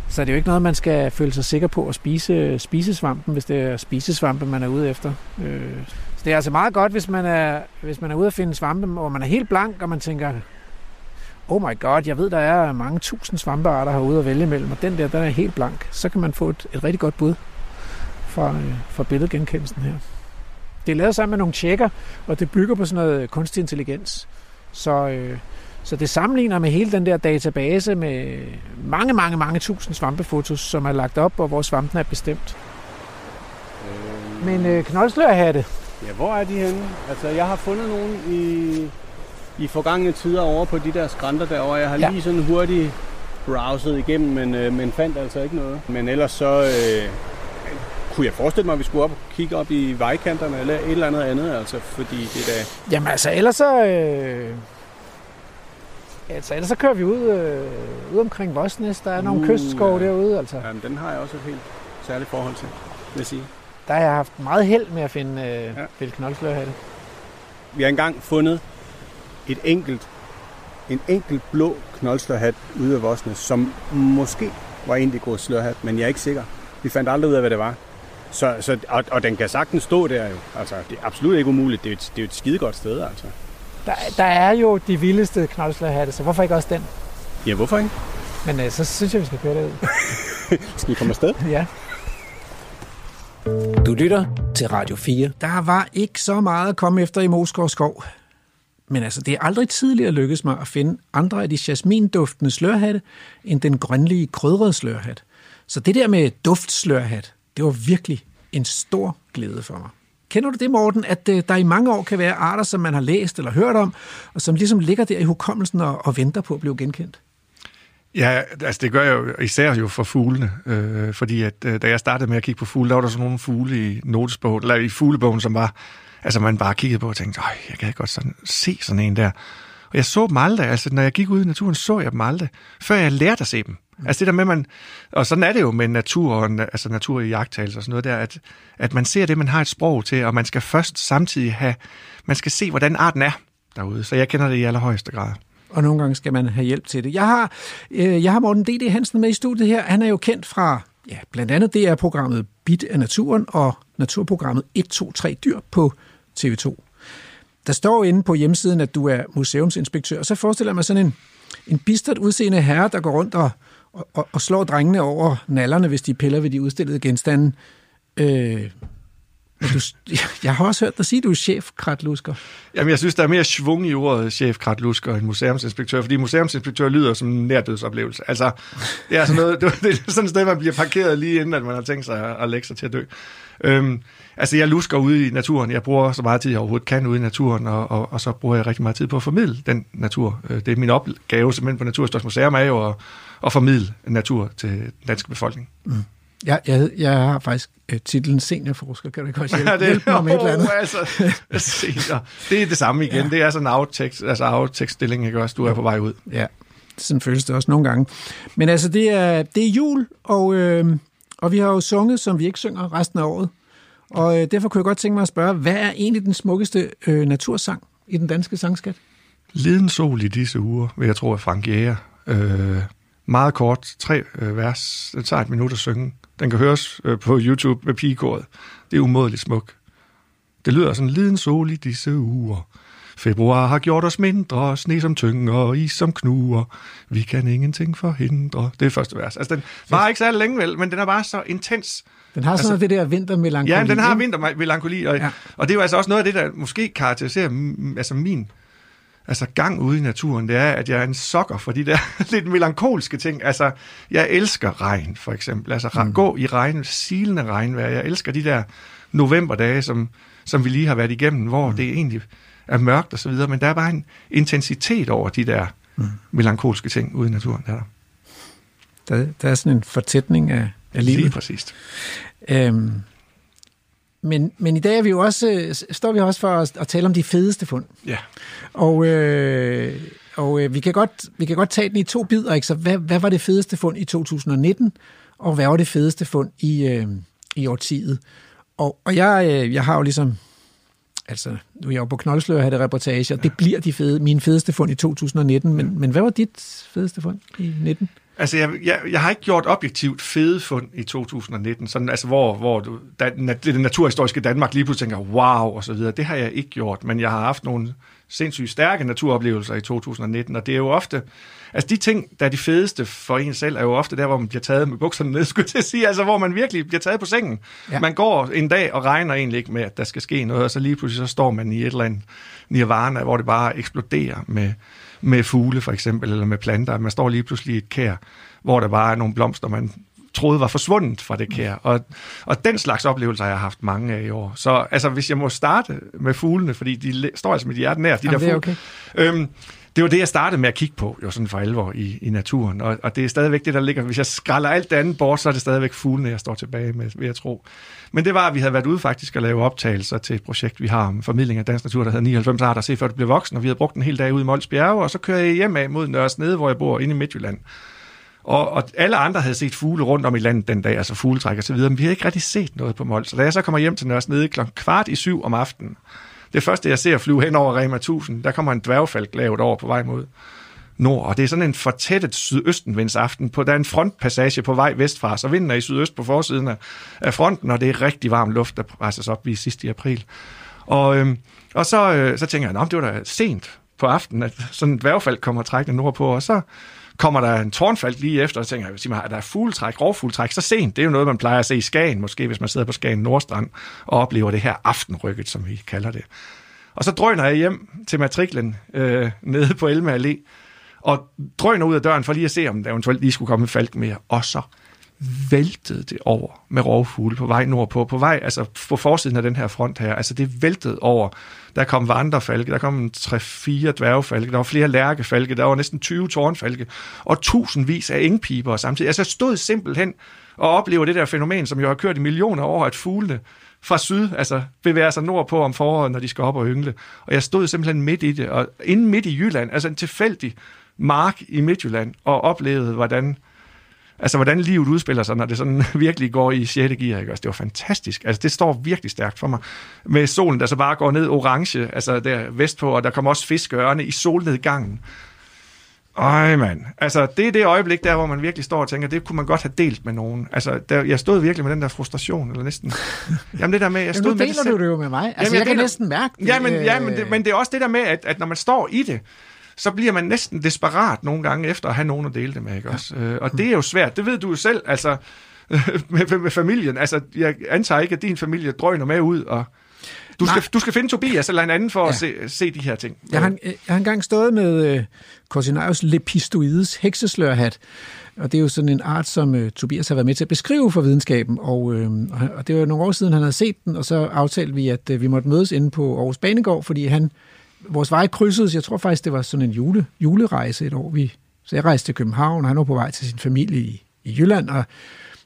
så er det jo ikke noget, man skal føle sig sikker på at spise, spise svampen, hvis det er spisesvampe, man er ude efter. Øh, så det er altså meget godt, hvis man er, hvis man er ude at finde svampe, hvor man er helt blank, og man tænker, oh my god, jeg ved, der er mange tusind svampearter herude at vælge imellem, og den der, den er helt blank. Så kan man få et, et rigtig godt bud fra, øh, fra billedgenkendelsen her. Det er lavet sammen med nogle tjekker, og det bygger på sådan noget kunstig intelligens. Så, øh, så det sammenligner med hele den der database med mange, mange, mange tusind svampefotos, som er lagt op, og hvor svampen er bestemt. Men øh, knoldslørhatte, Ja, hvor er de henne? Altså, jeg har fundet nogen i, i forgangne tider over på de der skrænter derovre. Jeg har Ja. lige sådan hurtigt browset igennem, men, øh, men fandt altså ikke noget. Men ellers så øh, kunne jeg forestille mig, at vi skulle op og kigge op i vejkanterne eller et eller andet andet, altså, fordi det er da... Jamen altså, ellers så... Øh... Altså, ellers så kører vi ud, øh, ud omkring Vosnes. Der er nogle Uh, kystskov ja. derude, altså. Jamen, den har jeg også et helt særligt forhold til, vil jeg sige. Der har jeg haft meget held med at finde øh, Ja. Vi har engang fundet et enkelt, en enkelt blå knoldslørhat ude af Vosnes, som måske var indigo slørhat, men jeg er ikke sikker. Vi fandt aldrig ud af, hvad det var. Så, så, og, og den kan sagtens stå der jo. Altså, det er absolut ikke umuligt. Det er et, det er jo et skidegodt sted, altså. Der, der er jo de vildeste knoldslørhatte, så hvorfor ikke også den? Ja, hvorfor ikke? Men øh, så synes jeg, vi skal køre derud. Skal vi komme afsted? ja. Du lytter til Radio 4. Der var ikke så meget at komme efter i Moskov skov. Men altså, det er aldrig tidligere lykkedes mig at finde andre af de jasminduftende slørhatte, end den grønlige krydrede slørhat. Så det der med duftslørhat, det var virkelig en stor glæde for mig. Kender du det, Morten, at øh, der i mange år kan være arter, som man har læst eller hørt om, og som ligesom ligger der i hukommelsen og, og venter på at blive genkendt? Ja, altså det gør jeg jo især jo for fuglene, øh, fordi at øh, da jeg startede med at kigge på fugle, der var der sådan nogle fugle i notesbogen, eller i fuglebogen, som var, altså man bare kiggede på og tænkte, øj, jeg kan godt sådan, se sådan en der. Og jeg så dem aldrig, altså når jeg gik ud i naturen, så jeg dem aldrig, før jeg lærte at se dem. Altså det der med, man, og sådan er det jo med natur, og, altså natur i jagttagelse og sådan noget der, at, at man ser det, man har et sprog til, og man skal først samtidig have, man skal se, hvordan arten er derude. Så jeg kender det i allerhøjeste grad. og nogle gange skal man have hjælp til det. Jeg har, øh, jeg har Morten D.D. Hansen med i studiet her. Han er jo kendt fra ja, blandt andet DR-programmet Bit af Naturen og naturprogrammet 123 Dyr på TV2. Der står inde på hjemmesiden, at du er museumsinspektør, og så forestiller jeg mig sådan en, en bistert udseende herre, der går rundt og, og, og, slår drengene over nallerne, hvis de piller ved de udstillede genstande. Øh, men du, jeg har også hørt dig sige, at du er chef kratlusker. Jamen, jeg synes, der er mere svung i ordet chef Kratlusker end museumsinspektør, fordi museumsinspektør lyder som en nærdødsoplevelse. Altså, det er, sådan noget, det er sådan et sted, man bliver parkeret lige inden, at man har tænkt sig at lægge sig til at dø. Øhm, altså, jeg lusker ude i naturen. Jeg bruger så meget tid, jeg overhovedet kan ude i naturen, og, og, og så bruger jeg rigtig meget tid på at formidle den natur. Øh, Det er min opgave simpelthen på Naturhistorisk Museum, er jo at, at formidle natur til den danske befolkning. Jeg, jeg, jeg har faktisk øh, titlen seniorforsker. Kan du ikke også hjælpe, hjælpe mig med et eller andet? Oh, altså, senior. det er det samme igen. Ja. Det er sådan en aftekst, altså aftekststilling, ikke også? Du er på vej ud. Ja, sådan føles det også nogle gange. Men altså, det er, det er jul, og, øh, og vi har jo sunget, som vi ikke synger resten af året. Og øh, derfor kunne jeg godt tænke mig at spørge, hvad er egentlig den smukkeste øh, natursang i den danske sangskat? Liden sol i disse uger, vil jeg tro, er Frank Jæger. Øh, meget kort, tre øh, vers. Den tager et minut at synge. Den kan høres øh, på YouTube med pigekoret. Det er umådeligt smuk. Det lyder sådan, liden sol i disse uger. Februar har gjort os mindre, sne som tynger og is som knuger. Vi kan ingenting forhindre. Det er første vers. Altså, den var ikke særlig længe vel, men den er bare så intens. Den har sådan Altså- altså, det der vintermelankoli. Ja, den har vintermelankoli, og, ja. Og det er jo altså også noget af det, der måske karakteriserer altså min altså gang ude i naturen, det er, at jeg er en sokker for de der lidt melankolske ting. Altså, jeg elsker regn, for eksempel. Altså, mm. gå i regn, silende regnvejr. Jeg elsker de der novemberdage, som, som vi lige har været igennem, hvor mm. det egentlig er mørkt og så videre, men der er bare en intensitet over de der mm. melankolske ting ude i naturen. Der. er der. Der, er sådan en fortætning af, af Lige livet. præcist. Øhm, men, men i dag er vi jo også, står vi også for at, at tale om de fedeste fund. Ja. Og, øh, og øh, vi, kan godt, vi kan godt tage den i to bidder. Ikke? Så hvad, hvad var det fedeste fund i 2019, og hvad var det fedeste fund i, øh, i årtiet? Og, og jeg, øh, jeg har jo ligesom, altså nu er jeg jo på Knoldslør her det reportage, og det bliver de fede, mine fedeste fund i 2019, men, men hvad var dit fedeste fund i 19? Altså, jeg, jeg, jeg har ikke gjort objektivt fede fund i 2019, sådan, altså, hvor, hvor du, da, na, det naturhistoriske Danmark lige pludselig tænker, wow, og så videre. Det har jeg ikke gjort, men jeg har haft nogle sindssygt stærke naturoplevelser i 2019, og det er jo ofte, altså de ting, der er de fedeste for en selv, er jo ofte der, hvor man bliver taget med bukserne ned, skulle jeg sige, altså hvor man virkelig bliver taget på sengen. Ja. Man går en dag og regner egentlig ikke med, at der skal ske noget, og så lige pludselig så står man i et eller andet nirvana, hvor det bare eksploderer med, med fugle for eksempel, eller med planter. Man står lige pludselig i et kær, hvor der bare er nogle blomster, man troede var forsvundet fra det kær. Og, og den slags oplevelser har jeg haft mange af i år. Så altså, hvis jeg må starte med fuglene, fordi de står altså mit hjerte nær, de Jamen, der er fugle. okay. Øhm, det var det, jeg startede med at kigge på, jo sådan for alvor i, i naturen. Og, og det er stadigvæk det, der ligger. Hvis jeg skralder alt det andet bort, så er det stadigvæk fuglene, jeg står tilbage med, vil jeg tro. Men det var, at vi havde været ude faktisk at lave optagelser til et projekt, vi har om formidling af dansk natur, der hedder 99 arter, se før det blev voksen, og vi havde brugt en hel dag ude i Mols Bjerge, og så kører jeg hjem af mod Nørresnede, hvor jeg bor inde i Midtjylland. Og, og alle andre havde set fugle rundt om i landet den dag, altså fugletræk og så videre, men vi havde ikke rigtig set noget på Mols. Så da jeg så kommer hjem til Nørresnede kl. kvart i syv om aftenen, det første, jeg ser flyve hen over Rema 1000, der kommer en dværgfalk lavet over på vej mod nord, og det er sådan en fortættet sydøstenvindsaften. På, der er en frontpassage på vej vestfra, så vinden er i sydøst på forsiden af, af fronten, og det er rigtig varm luft, der presses op i sidste i april. Og, øhm, og så, øh, så tænker jeg, at det var da sent på aftenen, at sådan en dværgfald kommer trækkende nordpå, og så kommer der en tårnfald lige efter, og så tænker jeg, sig mig, er der fugletræk, rovfugletræk, så sent. Det er jo noget, man plejer at se i Skagen, måske hvis man sidder på Skagen Nordstrand, og oplever det her aftenrykket, som vi kalder det. Og så drøner jeg hjem til matriklen øh, nede på Elme Allé, og drøner ud af døren for lige at se, om der eventuelt lige skulle komme en falk mere. Og så væltede det over med rovfugle på vej nordpå, på vej, altså på forsiden af den her front her, altså det væltede over. Der kom vandrefalke, der kom en 3-4 dværgefalke, der var flere lærkefalke, der var næsten 20 tårnfalke, og tusindvis af engpiber samtidig. Altså jeg stod simpelthen og oplever det der fænomen, som jo har kørt i millioner år, at fuglene fra syd, altså bevæger sig nordpå om foråret, når de skal op og yngle. Og jeg stod simpelthen midt i det, og inde midt i Jylland, altså en tilfældig mark i Midtjylland, og oplevede, hvordan Altså, hvordan livet udspiller sig, når det sådan virkelig går i 6. gear, ikke? Altså, det var fantastisk. Altså, det står virkelig stærkt for mig. Med solen, der så bare går ned orange, altså der vestpå, og der kommer også fiskeørne i solnedgangen. Øj, mand. Altså, det er det øjeblik der, hvor man virkelig står og tænker, det kunne man godt have delt med nogen. Altså, der, jeg stod virkelig med den der frustration, eller næsten. Jamen, det der med, jeg stod Jamen, nu med deler det du det jo med mig. Altså, Jamen, jeg jeg kan deler- næsten mærke det. Ja, men, ja, men, øh, det, men det er også det der med, at, at når man står i det, så bliver man næsten desperat nogle gange efter at have nogen at dele det med, ikke også? Øh, og det er jo svært, det ved du jo selv, altså med, med familien. Altså, jeg antager ikke, at din familie drøner med ud, og du skal, du skal finde Tobias eller en anden for ja. at Ja. se, se de her ting. Jeg har, jeg har engang stået med øh, Corsinarius lepistoides hekseslørhat, og det er jo sådan en art, som øh, Tobias har været med til at beskrive for videnskaben, og, øh, og det var nogle år siden, han havde set den, og så aftalte vi, at øh, vi måtte mødes inde på Aarhus Banegård, fordi han, vores vej krydsedes, jeg tror faktisk, det var sådan en jule, julerejse et år, vi, så jeg rejste til København, og han var på vej til sin familie i, i Jylland, og,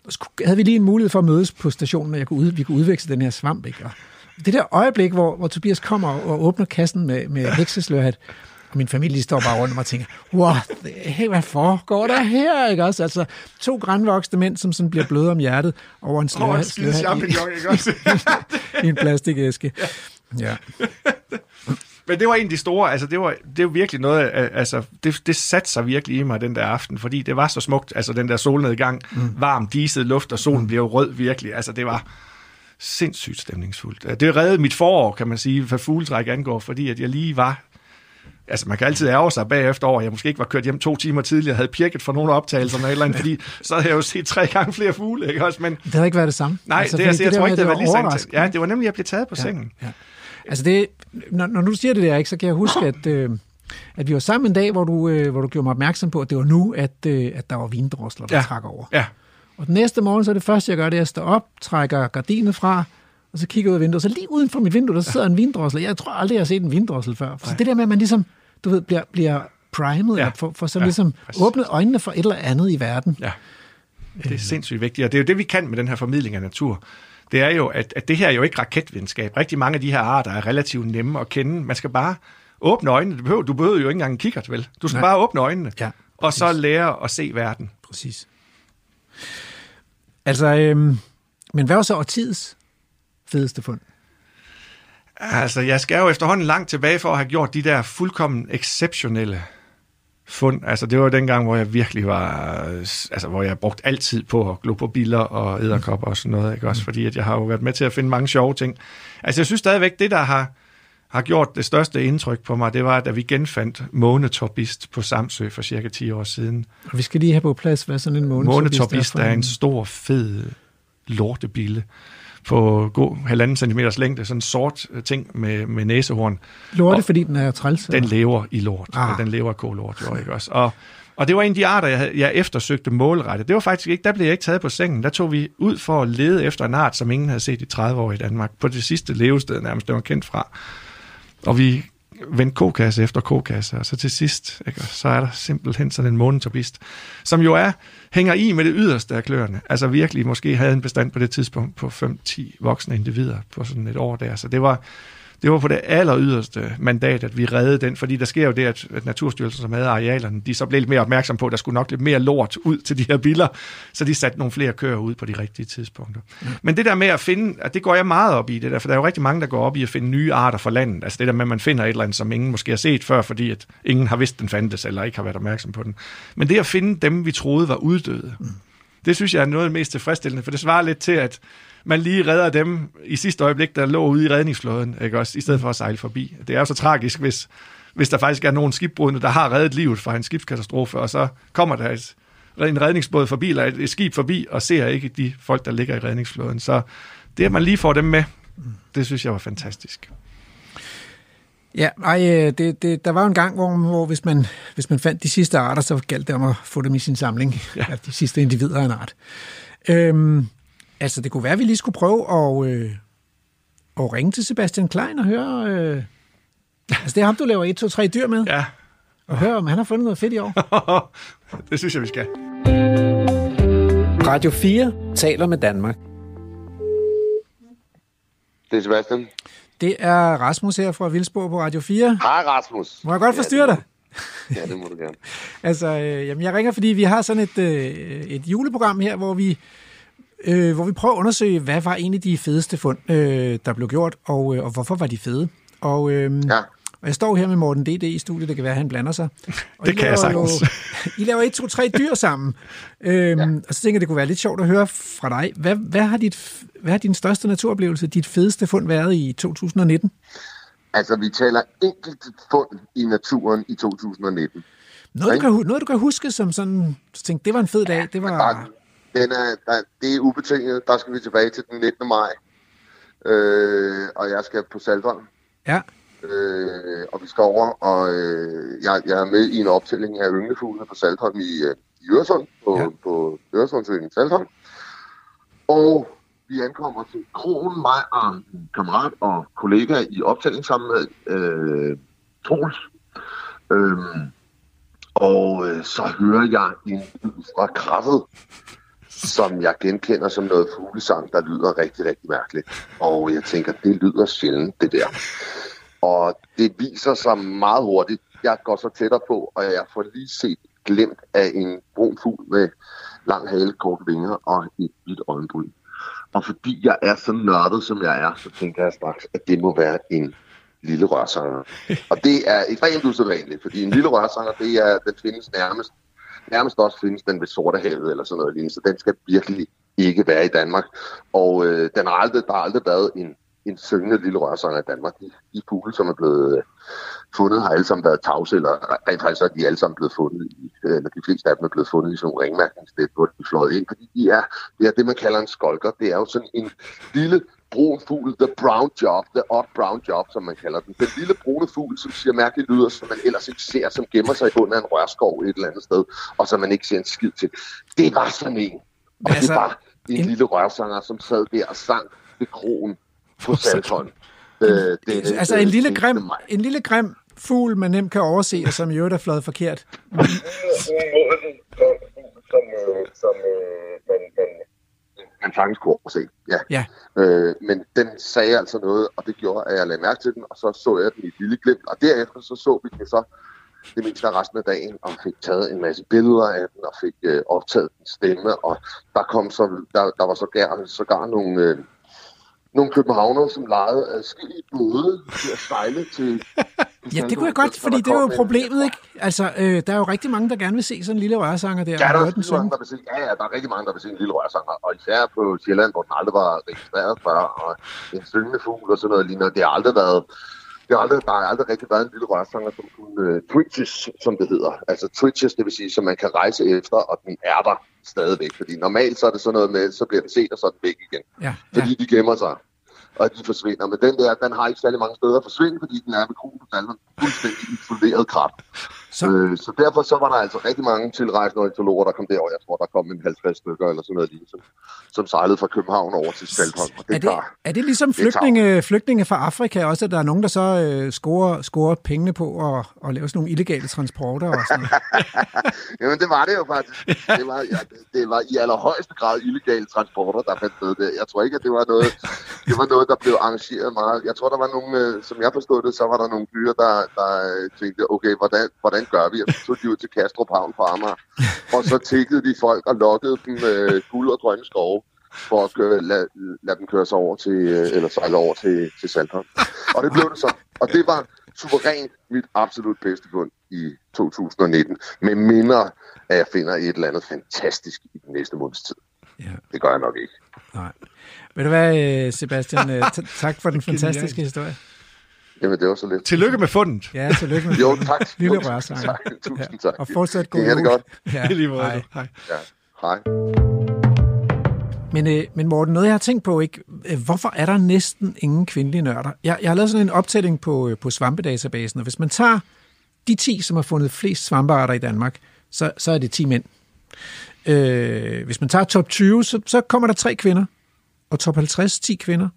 og så havde vi lige en mulighed for at mødes på stationen, og jeg kunne ud, vi kunne udveksle den her svamp, ikke? Og det der øjeblik, hvor, hvor Tobias kommer og, og åbner kassen med, med hekseslørhat, og min familie står bare rundt om og tænker, wow, hey, hvad foregår der her? Ikke også? Altså, to grænvoksne mænd, som sådan bliver bløde om hjertet over en Åh, oh, ikke også? i, i en plastikæske. Ja. Men det var en af de store, altså det var, det var virkelig noget, altså det, det satte sig virkelig i mig den der aften, fordi det var så smukt, altså den der solnedgang, mm. varm, diset luft, og solen mm. blev rød virkelig, altså det var sindssygt stemningsfuldt. Det reddede mit forår, kan man sige, hvad fugletræk angår, fordi at jeg lige var Altså, man kan altid ærge sig bagefter over, at jeg måske ikke var kørt hjem to timer tidligere, havde pirket for nogle af optagelserne eller, eller andet, fordi så havde jeg jo set tre gange flere fugle, ikke også? Men Det havde ikke været det samme. nej, altså, det, altså, jeg der tror ikke, det var lige så overraskende. intens. Ja, det var nemlig, at jeg blev taget på ja. sengen. Ja. Altså det, når, når du siger det der, ikke, så kan jeg huske, at, øh, at vi var sammen en dag, hvor du, øh, hvor du gjorde mig opmærksom på, at det var nu, at, øh, at der var vindrosler, der Ja. ja. trak over. Ja, Og den næste morgen, så er det første, jeg gør, det er at stå op, trækker gardinet fra, og så kigger ud af vinduet. Så lige uden for mit vindue, der sidder en vindrossel. Jeg tror aldrig, jeg har set en vindrossel før. Så det der med, at man ligesom, du ved, bliver, bliver primet, Ja. ja. for, for så Ja, ligesom præcis. åbnet øjnene for et eller andet i verden. Ja, det er sindssygt vigtigt, og det er jo det, vi kan med den her formidling af natur. Det er jo, at, at det her er jo ikke raketvidenskab. Rigtig mange af de her arter er relativt nemme at kende. Man skal bare åbne øjnene. Du behøver, du behøver jo ikke engang en kikkert, vel? Du skal Nej. bare åbne øjnene, Ja, og så lære at se verden. Præcis. Altså, øhm, men hvad var så årtidets fedeste fund? Altså, jeg skal jo efterhånden langt tilbage for at have gjort de der fuldkommen exceptionelle fund. Altså, det var dengang, hvor jeg virkelig var... Altså, hvor jeg brugt altid på at glo på biller og æderkopper og sådan noget, ikke? Også fordi, at jeg har jo været med til at finde mange sjove ting. Altså, jeg synes stadigvæk, det der har, har gjort det største indtryk på mig, det var, da vi genfandt månetorbist på Samsø for cirka 10 år siden. Og vi skal lige have på plads, hvad sådan en månetorbist Månetorbist er en stor, fed lortebille på god halvanden centimeters længde, sådan en sort øh, ting med, med næsehorn. Lorte, Og- fordi den er træls. Den lever i lort. Ah. Den lever af kolort, jo ikke også? Og, Og det var en af de arter, jeg, havde, jeg eftersøgte målrettet. Det var faktisk ikke, der blev jeg ikke taget på sengen. Der tog vi ud for at lede efter en art, som ingen havde set i 30 år i Danmark. På det sidste levested nærmest, det var kendt fra. Og vi vendte kokasse efter kokasse, og så til sidst, ikke, så er der simpelthen sådan en månetobist, som jo er, hænger i med det yderste af kløerne. Altså virkelig måske havde en bestand på det tidspunkt på 5-10 voksne individer på sådan et år der. Så det var, det var på det aller yderste mandat, at vi reddede den, fordi der sker jo det, at, at Naturstyrelsen, som havde arealerne, de så blev lidt mere opmærksom på, at der skulle nok lidt mere lort ud til de her biller, så de satte nogle flere køer ud på de rigtige tidspunkter. Mm. Men det der med at finde, at det går jeg meget op i, det der, for der er jo rigtig mange, der går op i at finde nye arter for landet. Altså det der med, at man finder et eller andet, som ingen måske har set før, fordi at ingen har vidst, den fandtes, eller ikke har været opmærksom på den. Men det at finde dem, vi troede var uddøde, mm. det synes jeg er noget af det mest tilfredsstillende, for det svarer lidt til, at man lige redder dem i sidste øjeblik, der lå ude i redningsflåden, ikke også, i stedet for at sejle forbi. Det er jo så tragisk, hvis, hvis der faktisk er nogen skibbrudne, der har reddet livet fra en skibskatastrofe, og så kommer der et, en redningsbåd forbi, eller et, et skib forbi, og ser ikke de folk, der ligger i redningsflåden. Så det, at man lige får dem med, det synes jeg var fantastisk. Ja, ej, øh, det, det, der var en gang, hvor, hvor hvis, man, hvis man fandt de sidste arter, så galt det om at få dem i sin samling, ja. de sidste individer af en art. Øhm, Altså, det kunne være, at vi lige skulle prøve at, øh, at ringe til Sebastian Klein og høre... Øh, altså, det er ham, du laver 1, 2, 3 dyr med. Ja. Og høre, om han har fundet noget fedt i år. det synes jeg, vi skal. Radio 4 taler med Danmark. Det er Sebastian. Det er Rasmus her fra Vildsborg på Radio 4. Hej Rasmus. Må jeg godt forstyrre dig? Ja, det må du gerne. altså, øh, jamen, jeg ringer, fordi vi har sådan et, øh, et juleprogram her, hvor vi øh, hvor vi prøver at undersøge, hvad var egentlig de fedeste fund, øh, der blev gjort, og, øh, og hvorfor var de fede. Og, øh, ja. og jeg står her med Morten D.D. i studiet, det kan være, at han blander sig. Og det kan jeg sagtens. Jo, I laver et, to, tre dyr sammen. Øhm, ja. Og så tænker jeg, det kunne være lidt sjovt at høre fra dig. Hvad, hvad, har, dit, hvad har din største naturoplevelse, dit fedeste fund været i 2019? Altså, vi taler enkelt fund i naturen i 2019. Noget, du kan, noget, du kan huske som sådan, du tænkte, det var en fed dag. Det var... Den er, der, det er ubetinget. Der skal vi tilbage til den 19. maj. Øh, og jeg skal på Saltholm. Ja. Øh, og vi skal over, og øh, jeg, jeg er med i en optælling af ynglefuglene på Saltholm i, øh, i Øresund, på, ja. på Øresundsøen i Saltholm. Og vi ankommer til kronen, mig og en kammerat og kollega i optælling sammen med øh, Troels. Øh, og øh, så hører jeg en fra krattet som jeg genkender som noget fuglesang, der lyder rigtig, rigtig mærkeligt. Og jeg tænker, det lyder sjældent, det der. Og det viser sig meget hurtigt. Jeg går så tættere på, og jeg får lige set glemt af en brun fugl med lang hale, korte vinger og et hvidt øjenbryn. Og fordi jeg er så nørdet, som jeg er, så tænker jeg straks, at det må være en lille rørsanger. Og det er ekstremt usædvanligt, fordi en lille rørsanger, det er, den findes nærmest nærmest også findes den ved Sortehavet eller sådan noget lignende, så den skal virkelig ikke være i Danmark. Og øh, den har aldrig, der har aldrig været en, en syngende lille rørsanger i Danmark. De, de fugle, som er blevet øh, fundet, har alle sammen været tavse, eller rent faktisk er de alle sammen blevet fundet, i, øh, eller de fleste af dem er blevet fundet i sådan nogle ringmærkningssted, hvor de er fløjet ind, fordi de er, det er det, man kalder en skolker. Det er jo sådan en lille brun fugl, the brown job, the odd brown job, som man kalder den. Den lille brune fugl, som siger mærkeligt lyder, som man ellers ikke ser, som gemmer sig under en rørskov et eller andet sted, og som man ikke ser en skid til. Det var sådan en. Og altså, det var en, en lille rørsanger, som sad der og sang ved krogen på Saltholm. Øh, det, altså en lille, grim, en lille grim fugl, man nemt kan overse, og som i øvrigt er fløjet forkert. som, som, som man, man man sagtens kunne overse. Ja. ja. Øh, men den sagde altså noget, og det gjorde, at jeg lagde mærke til den, og så så jeg den i et lille glimt, og derefter så så vi den så det meste af resten af dagen, og fik taget en masse billeder af den, og fik øh, optaget den stemme, og der kom så, der, der var så gerne, sågar nogle, øh, nogle københavnere, som lejede adskillige både til at sejle til... ja, det kunne jeg godt, fordi det er jo problemet, ikke? Altså, øh, der er jo rigtig mange, der gerne vil se sådan en lille rørsanger der. Ja, der er, den mange, der vil se, ja, ja, der er rigtig mange, der vil se en lille rørsanger, og især på Sjælland, hvor den aldrig var registreret før, og en syngende fugl og sådan noget lignende. Det har aldrig været det har aldrig, der har aldrig rigtig været en lille rørsanger, som kunne uh, twitches, som det hedder. Altså twitches, det vil sige, som man kan rejse efter, og den er der stadigvæk. Fordi normalt så er det sådan noget med, så bliver den set, og så er den væk igen. Ja, fordi ja. de gemmer sig, og de forsvinder. Men den der, den har ikke særlig mange steder at forsvinde, fordi den er med kronen på Danmark fuldstændig isoleret kraft. Så- øh, så derfor så var der altså rigtig mange tilrejsende ornitologer, der kom derover. Jeg tror, der kom en 50 stykker eller sådan noget lige, som, som sejlede fra København over til. Og det Er det, er det ligesom Det flygtninge, flygtninge fra Afrika også, at der er nogen, der så øh, scorer, scorer pengene på at, at lave sådan nogle illegale transporter og sådan? Jamen, det var det jo faktisk. Det var, ja, det, var i allerhøjeste grad illegale transporter, der fandt sted der. Jeg tror ikke, at det var noget, det var noget der blev arrangeret meget. Jeg tror, der var nogle, øh, som jeg forstod det, så var der nogle fyre, der, der øh, tænkte, okay, hvordan, hvordan gør vi? Og så tog de ud til Kastrup Havn på Amager. Og så tækkede de folk og lokkede dem øh, guld og grønne skove for at køre, lade, lade dem køre sig over til, øh, eller sejle over til, til Saltholm. Og det blev det så. Og det var suverænt mit absolut bedste fund i 2019. Med mindre, at jeg finder et eller andet fantastisk i den næste måneds tid. Ja, Det gør jeg nok ikke. nej. Ved du hvad, øh, Sebastian? øh, tak for den fantastiske historie. Jamen, det var så lidt. Tillykke med fundet. Ja, tillykke med Jo, tak. Lille Jo, rørsanger. Tak. Tusind tak. Og fortsat god det jul. godt? Ja, lige måde. hej. Hej. Ja. Hej. Men, øh, men Morten, noget jeg har tænkt på, ikke? øh, hvorfor er der næsten ingen kvindelige nørder? Jeg, jeg har lavet sådan en optælling på, øh, på svampedatabasen, og hvis man tager de 10, som har fundet flest svampearter i Danmark, så, så er det 10 mænd. Øh, hvis man tager top 20, så, så kommer der tre kvinder, og top 50, 10 kvinder,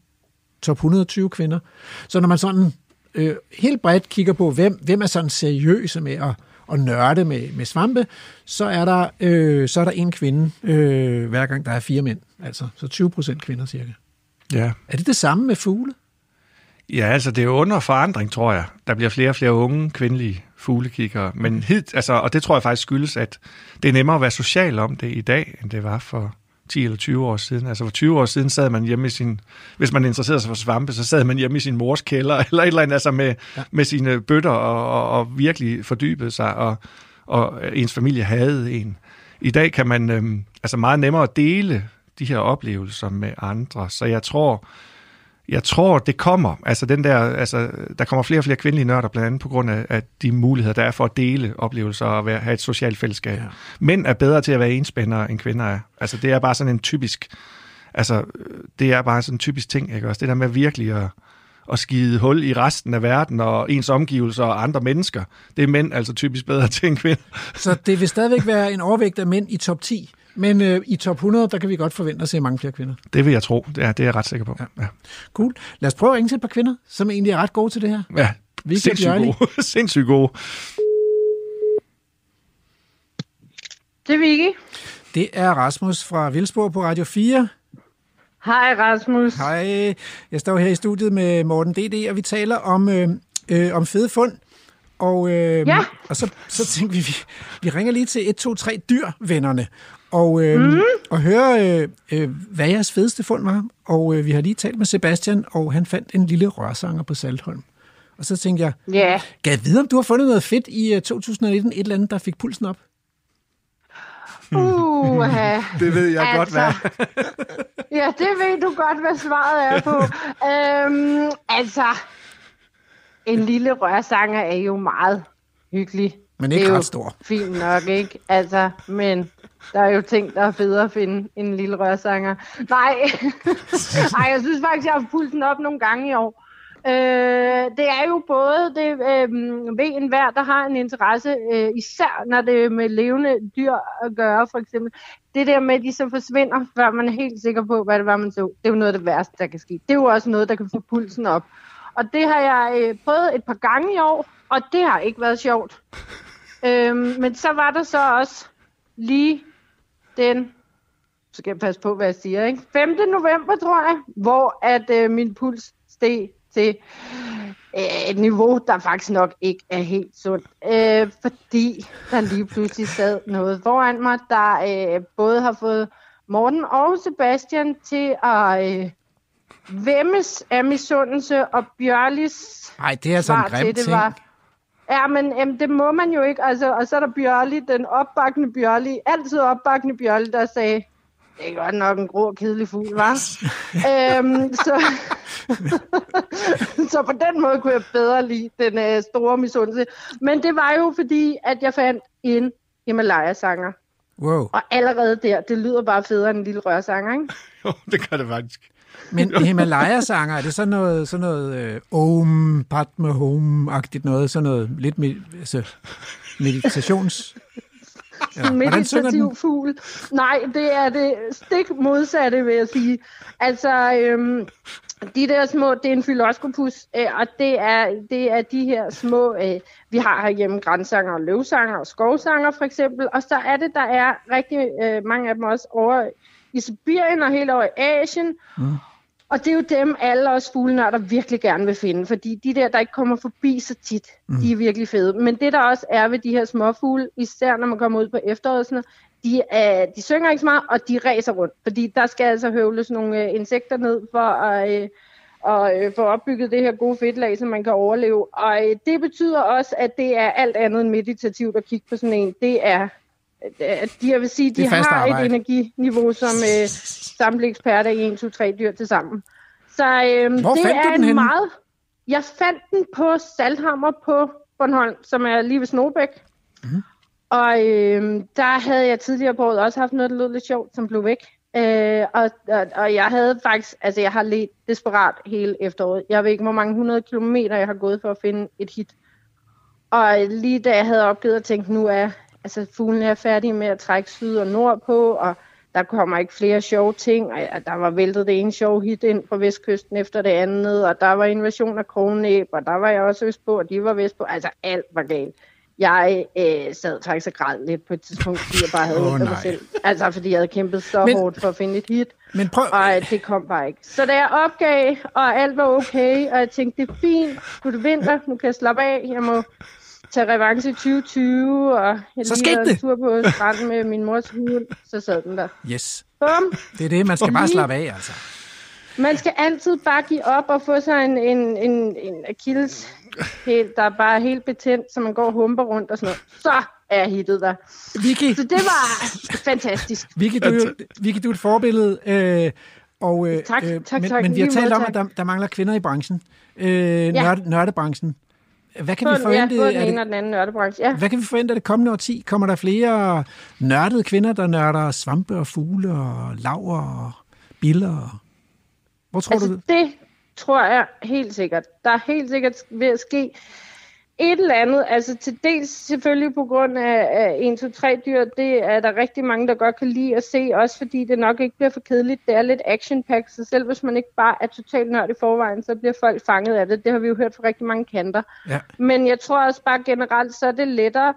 top 120 kvinder. Så når man sådan øh, helt bredt kigger på, hvem, hvem er sådan seriøse med at, at nørde med, med svampe, så er der, øh, så er der en kvinde, øh, hver gang der er fire mænd. Altså, så 20 procent kvinder cirka. Ja. Er det det samme med fugle? Ja, altså det er under forandring, tror jeg. Der bliver flere og flere unge kvindelige fuglekiggere. Men hid, altså, og det tror jeg faktisk skyldes, at det er nemmere at være social om det i dag, end det var for 10 eller 20 år siden. Altså for 20 år siden sad man hjemme i sin... Hvis man interesserede sig for svampe, så sad man hjemme i sin mors kælder, eller et eller andet, altså med, ja. med sine bøtter, og, og, og virkelig fordybede sig, og, og ens familie havde en. I dag kan man øhm, altså meget nemmere dele de her oplevelser med andre, så jeg tror, jeg tror, det kommer. Altså, den der, altså, der kommer flere og flere kvindelige nørder, blandt andet på grund af, af de muligheder, der er for at dele oplevelser og være, have et socialt fællesskab. Ja. Ja. Mænd er bedre til at være enspændere, end kvinder er. Altså, det er bare sådan en typisk... Altså, det er bare sådan en typisk ting, ikke også? Det der med virkelig at, at skide hul i resten af verden og ens omgivelser og andre mennesker, det er mænd altså typisk bedre til end kvinder. Så det vil stadigvæk være en overvægt af mænd i top 10, men øh, i top 100, der kan vi godt forvente at se mange flere kvinder. Det vil jeg tro. Det er, det er jeg ret sikker på. Ja. Ja. Cool. Lad os prøve at ringe til et par kvinder, som egentlig er ret gode til det her. ja. Og Sindssygt gode. Sindssygt gode. Det er Vicky. Det er Rasmus fra Vildsborg på Radio 4. Hej Rasmus. Hej, jeg står her i studiet med Morten D.D., og vi taler om, øh, øh, om fede fund. Og, øh, Ja. og så, så tænkte vi, vi, vi ringer lige til 1, 2, 3 dyrvennerne, og, øh, mm. og hører, øh, øh, hvad jeres fedeste fund var. Og øh, vi har lige talt med Sebastian, og han fandt en lille rørsanger på Saltholm. Og så tænkte jeg, Ja, kan jeg vide, om du har fundet noget fedt i øh, 2019, et eller andet, der fik pulsen op? uh, Det ved jeg Altså, godt, hvad. ja, det ved du godt, hvad svaret er på. øhm, altså, en lille rørsanger er jo meget hyggelig. Men Det ikke jo ret stor. Fint nok, ikke? Altså, men der er jo ting, der er federe at finde end en lille rørsanger. Nej, Ej, jeg synes faktisk, jeg har fulgt den op nogle gange i år. Øh, det er jo både det, øh, ved enhver, der har en interesse, øh, især når det er med levende dyr at gøre, for eksempel. Det der med, at de så forsvinder, før man er helt sikker på, hvad det var, man så. Det er jo noget af det værste, der kan ske. Det er jo også noget, der kan få pulsen op. Og det har jeg øh, prøvet et par gange i år, og det har ikke været sjovt. Øhm, men så var der så også lige den, så skal jeg passe på, hvad jeg siger, ikke? 5. november, tror jeg, hvor at øh, min puls steg til øh, et niveau, der faktisk nok ikke er helt sundt. Øh, fordi der lige pludselig sad noget foran mig, der øh, både har fået Morten og Sebastian til at øh, vemmes af misundelse, og Bjørlis Nej, det er altså en grim ting. var... Ja, men jamen, det må man jo ikke. Altså, og så er der Bjørli, den opbakkende Bjørli, altid opbakkende Bjørli, der sagde, det er godt nok en grå og kedelig fugl, var. øhm, så, så på den måde kunne jeg bedre lide den øh, store misundelse. Men det var jo fordi, at jeg fandt en Himalaya-sanger. Wow. Og allerede der, det lyder bare federe end en lille rørsanger, ikke? Jo, det gør det faktisk. Men Himalaya-sanger, er det sådan noget, sådan noget øh, Om, Padma Home-agtigt noget? Sådan noget lidt mere... Altså, meditations... Ja, meditativ fugl. Nej, det er det stik modsatte, vil jeg sige. Altså, øhm, de der små, det er en filoskopus, øh, og det er, det er de her små, øh, vi har herhjemme grænsanger og løvsanger og skovsanger for eksempel, og så er det, der er rigtig øh, mange af dem også over i Sibirien og helt over i Asien, mm. Og det er jo dem, alle os fuglenørder virkelig gerne vil finde, fordi de der, der ikke kommer forbi så tit, mm. de er virkelig fede. Men det, der også er ved de her småfugle, især når man kommer ud på efteråret, sådan de, er, de synger ikke så meget, og de ræser rundt, fordi der skal altså høvles nogle øh, insekter ned for at... Øh, og øh, få opbygget det her gode fedtlag, så man kan overleve. Og øh, det betyder også, at det er alt andet end meditativt at kigge på sådan en. Det er de, jeg vil sige, de har arbejde. et energiniveau som øh, samtlige eksperter i 1, 2, 3 dyr til sammen. Så øh, Hvor det er en henne? meget... Jeg fandt den på Salthammer på Bornholm, som er lige ved Snobæk. Mm. Og øh, der havde jeg tidligere på året også haft noget, der lød lidt sjovt, som blev væk. Øh, og, og, og jeg havde faktisk, altså jeg har let desperat hele efteråret. Jeg ved ikke, hvor mange hundrede kilometer jeg har gået for at finde et hit. Og lige da jeg havde opgivet at tænke, nu er altså fuglen er færdig med at trække syd og nord på, og der kommer ikke flere sjove ting, og ja, der var væltet det ene sjove hit ind fra vestkysten efter det andet, og der var invasion af krognæb, og der var jeg også øst på, og de var vest på, altså alt var galt. Jeg øh, sad faktisk så græd lidt på et tidspunkt, fordi jeg bare havde oh, mig selv. Altså fordi jeg havde kæmpet så men, hårdt for at finde et hit, men prøv... og det kom bare ikke. Så da jeg opgav, og alt var okay, og jeg tænkte, det er fint, nu er det vinter, nu kan jeg slappe af, jeg må tage revanche i 2020, og jeg så lige en tur på stranden med min mors hund, så sad den der. Yes. Bum. Det er det, man skal bare slappe af, altså. Man skal altid bare give op og få sig en, en, en, en Achilles helt, der er bare helt betændt, så man går og humper rundt og sådan noget. Så er hittet der. Vicky. Så det var fantastisk. Vicky, du, Vicky, du er et forbillede. Øh, og, øh, tak, øh, tak, men, tak. Men vi har talt om, at der, der mangler kvinder i branchen. Øh, ja. nørde, nørdebranchen. Hvad kan vi forvente? Ja, både den ene og den anden nørdebranche, ja. Hvad kan vi forvente af det kommende årti? Kommer der flere nørdede kvinder, der nørder svampe og fugle og laver og biller? Hvor tror altså, du det? det tror jeg helt sikkert. Der er helt sikkert ved at ske et eller andet, altså til dels selvfølgelig på grund af, af 1, 2, 3 dyr, det er der rigtig mange, der godt kan lide at se, også fordi det nok ikke bliver for kedeligt. Det er lidt action pack, så selv hvis man ikke bare er totalt nørd i forvejen, så bliver folk fanget af det. Det har vi jo hørt fra rigtig mange kanter. Ja. Men jeg tror også bare generelt, så er det lettere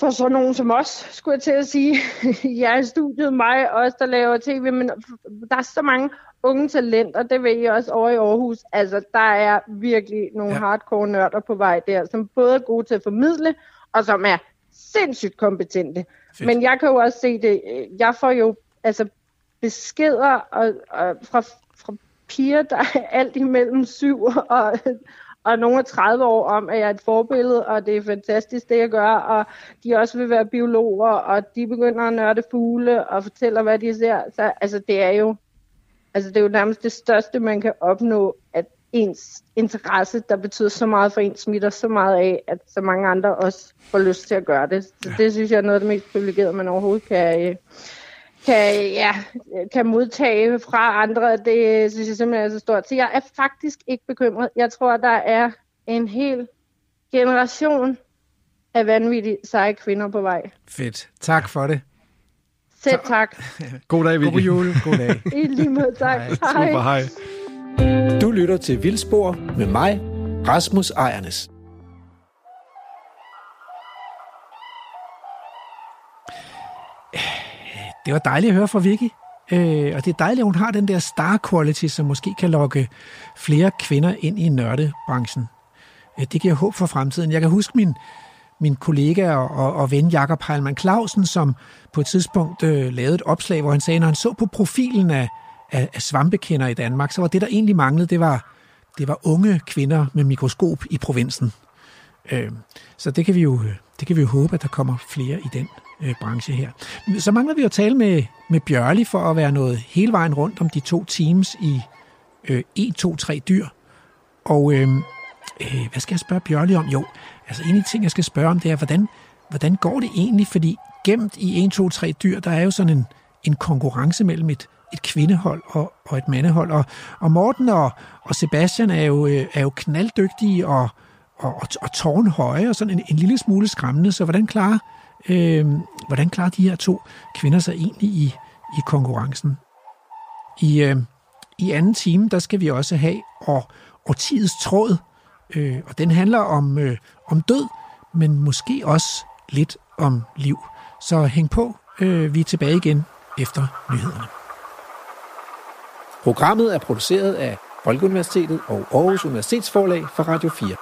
for sådan nogen som os, skulle jeg til at sige. jeg er i studiet, mig også, der laver tv, men der er så mange unge talenter, det ved jeg også over i Aarhus. Altså, der er virkelig nogle ja. hardcore nørder på vej der, som både er gode til at formidle, og som er sindssygt kompetente. Fedt. Men jeg kan jo også se det, jeg får jo altså beskeder og, og fra, fra piger, der er alt imellem syv og, og nogle af 30 år om, at jeg er et forbillede, og det er fantastisk, det jeg gør, og de også vil være biologer, og de begynder at nørde fugle og fortæller, hvad de ser. Så altså, det er jo Altså det er jo nærmest det største, man kan opnå, at ens interesse, der betyder så meget for en, smitter så meget af, at så mange andre også får lyst til at gøre det. Så ja. det synes jeg er noget af det mest privilegerede, man overhovedet kan, øh, kan, ja, kan modtage fra andre. Det synes jeg simpelthen er så stort. Så jeg er faktisk ikke bekymret. Jeg tror, der er en hel generation af vanvittige seje kvinder på vej. Fedt. Tak for det. Selv tak. God dag, Vicky. God jul. God dag. I lige måde, tak. Hej. Super, hej. Du lytter til Vildspor med mig, Rasmus Ejernes. Det var dejligt at høre fra Vicky. Øh, og det er dejligt, at hun har den der star quality, som måske kan lokke flere kvinder ind i nørdebranchen. Øh, det giver håb for fremtiden. Jeg kan huske min min kollega og, og ven Jakob Heilmann Clausen, som på et tidspunkt øh, lavede et opslag, hvor han sagde, når han så på profilen af, af, af svampekender i Danmark, så var det, der egentlig manglede, det var, det var unge kvinder med mikroskop i provinsen. Øh, så det kan, vi jo, øh, det kan vi jo håbe, at der kommer flere i den øh, branche her. Så mangler vi at tale med, med Bjørli for at være noget hele vejen rundt om de to teams i øh, E23 dyr. Og øh, øh, hvad skal jeg spørge Bjørli om? Jo, Altså en af de ting, jeg skal spørge om, det er, hvordan, hvordan går det egentlig? Fordi gemt i 1, 2, 3 dyr, der er jo sådan en, en konkurrence mellem et, et kvindehold og, og et mandehold. Og, og Morten og, og Sebastian er jo, øh, er jo knalddygtige og, og, og, og tårnhøje og sådan en, en lille smule skræmmende. Så hvordan klarer, øh, hvordan klarer de her to kvinder sig egentlig i, i konkurrencen? I, øh, I anden time, der skal vi også have og, årtidets tråd, øh, og den handler om, øh, om død, men måske også lidt om liv. Så hæng på, øh, vi er tilbage igen efter nyhederne. Programmet er produceret af Folkeuniversitetet og Aarhus Universitetsforlag for Radio 4.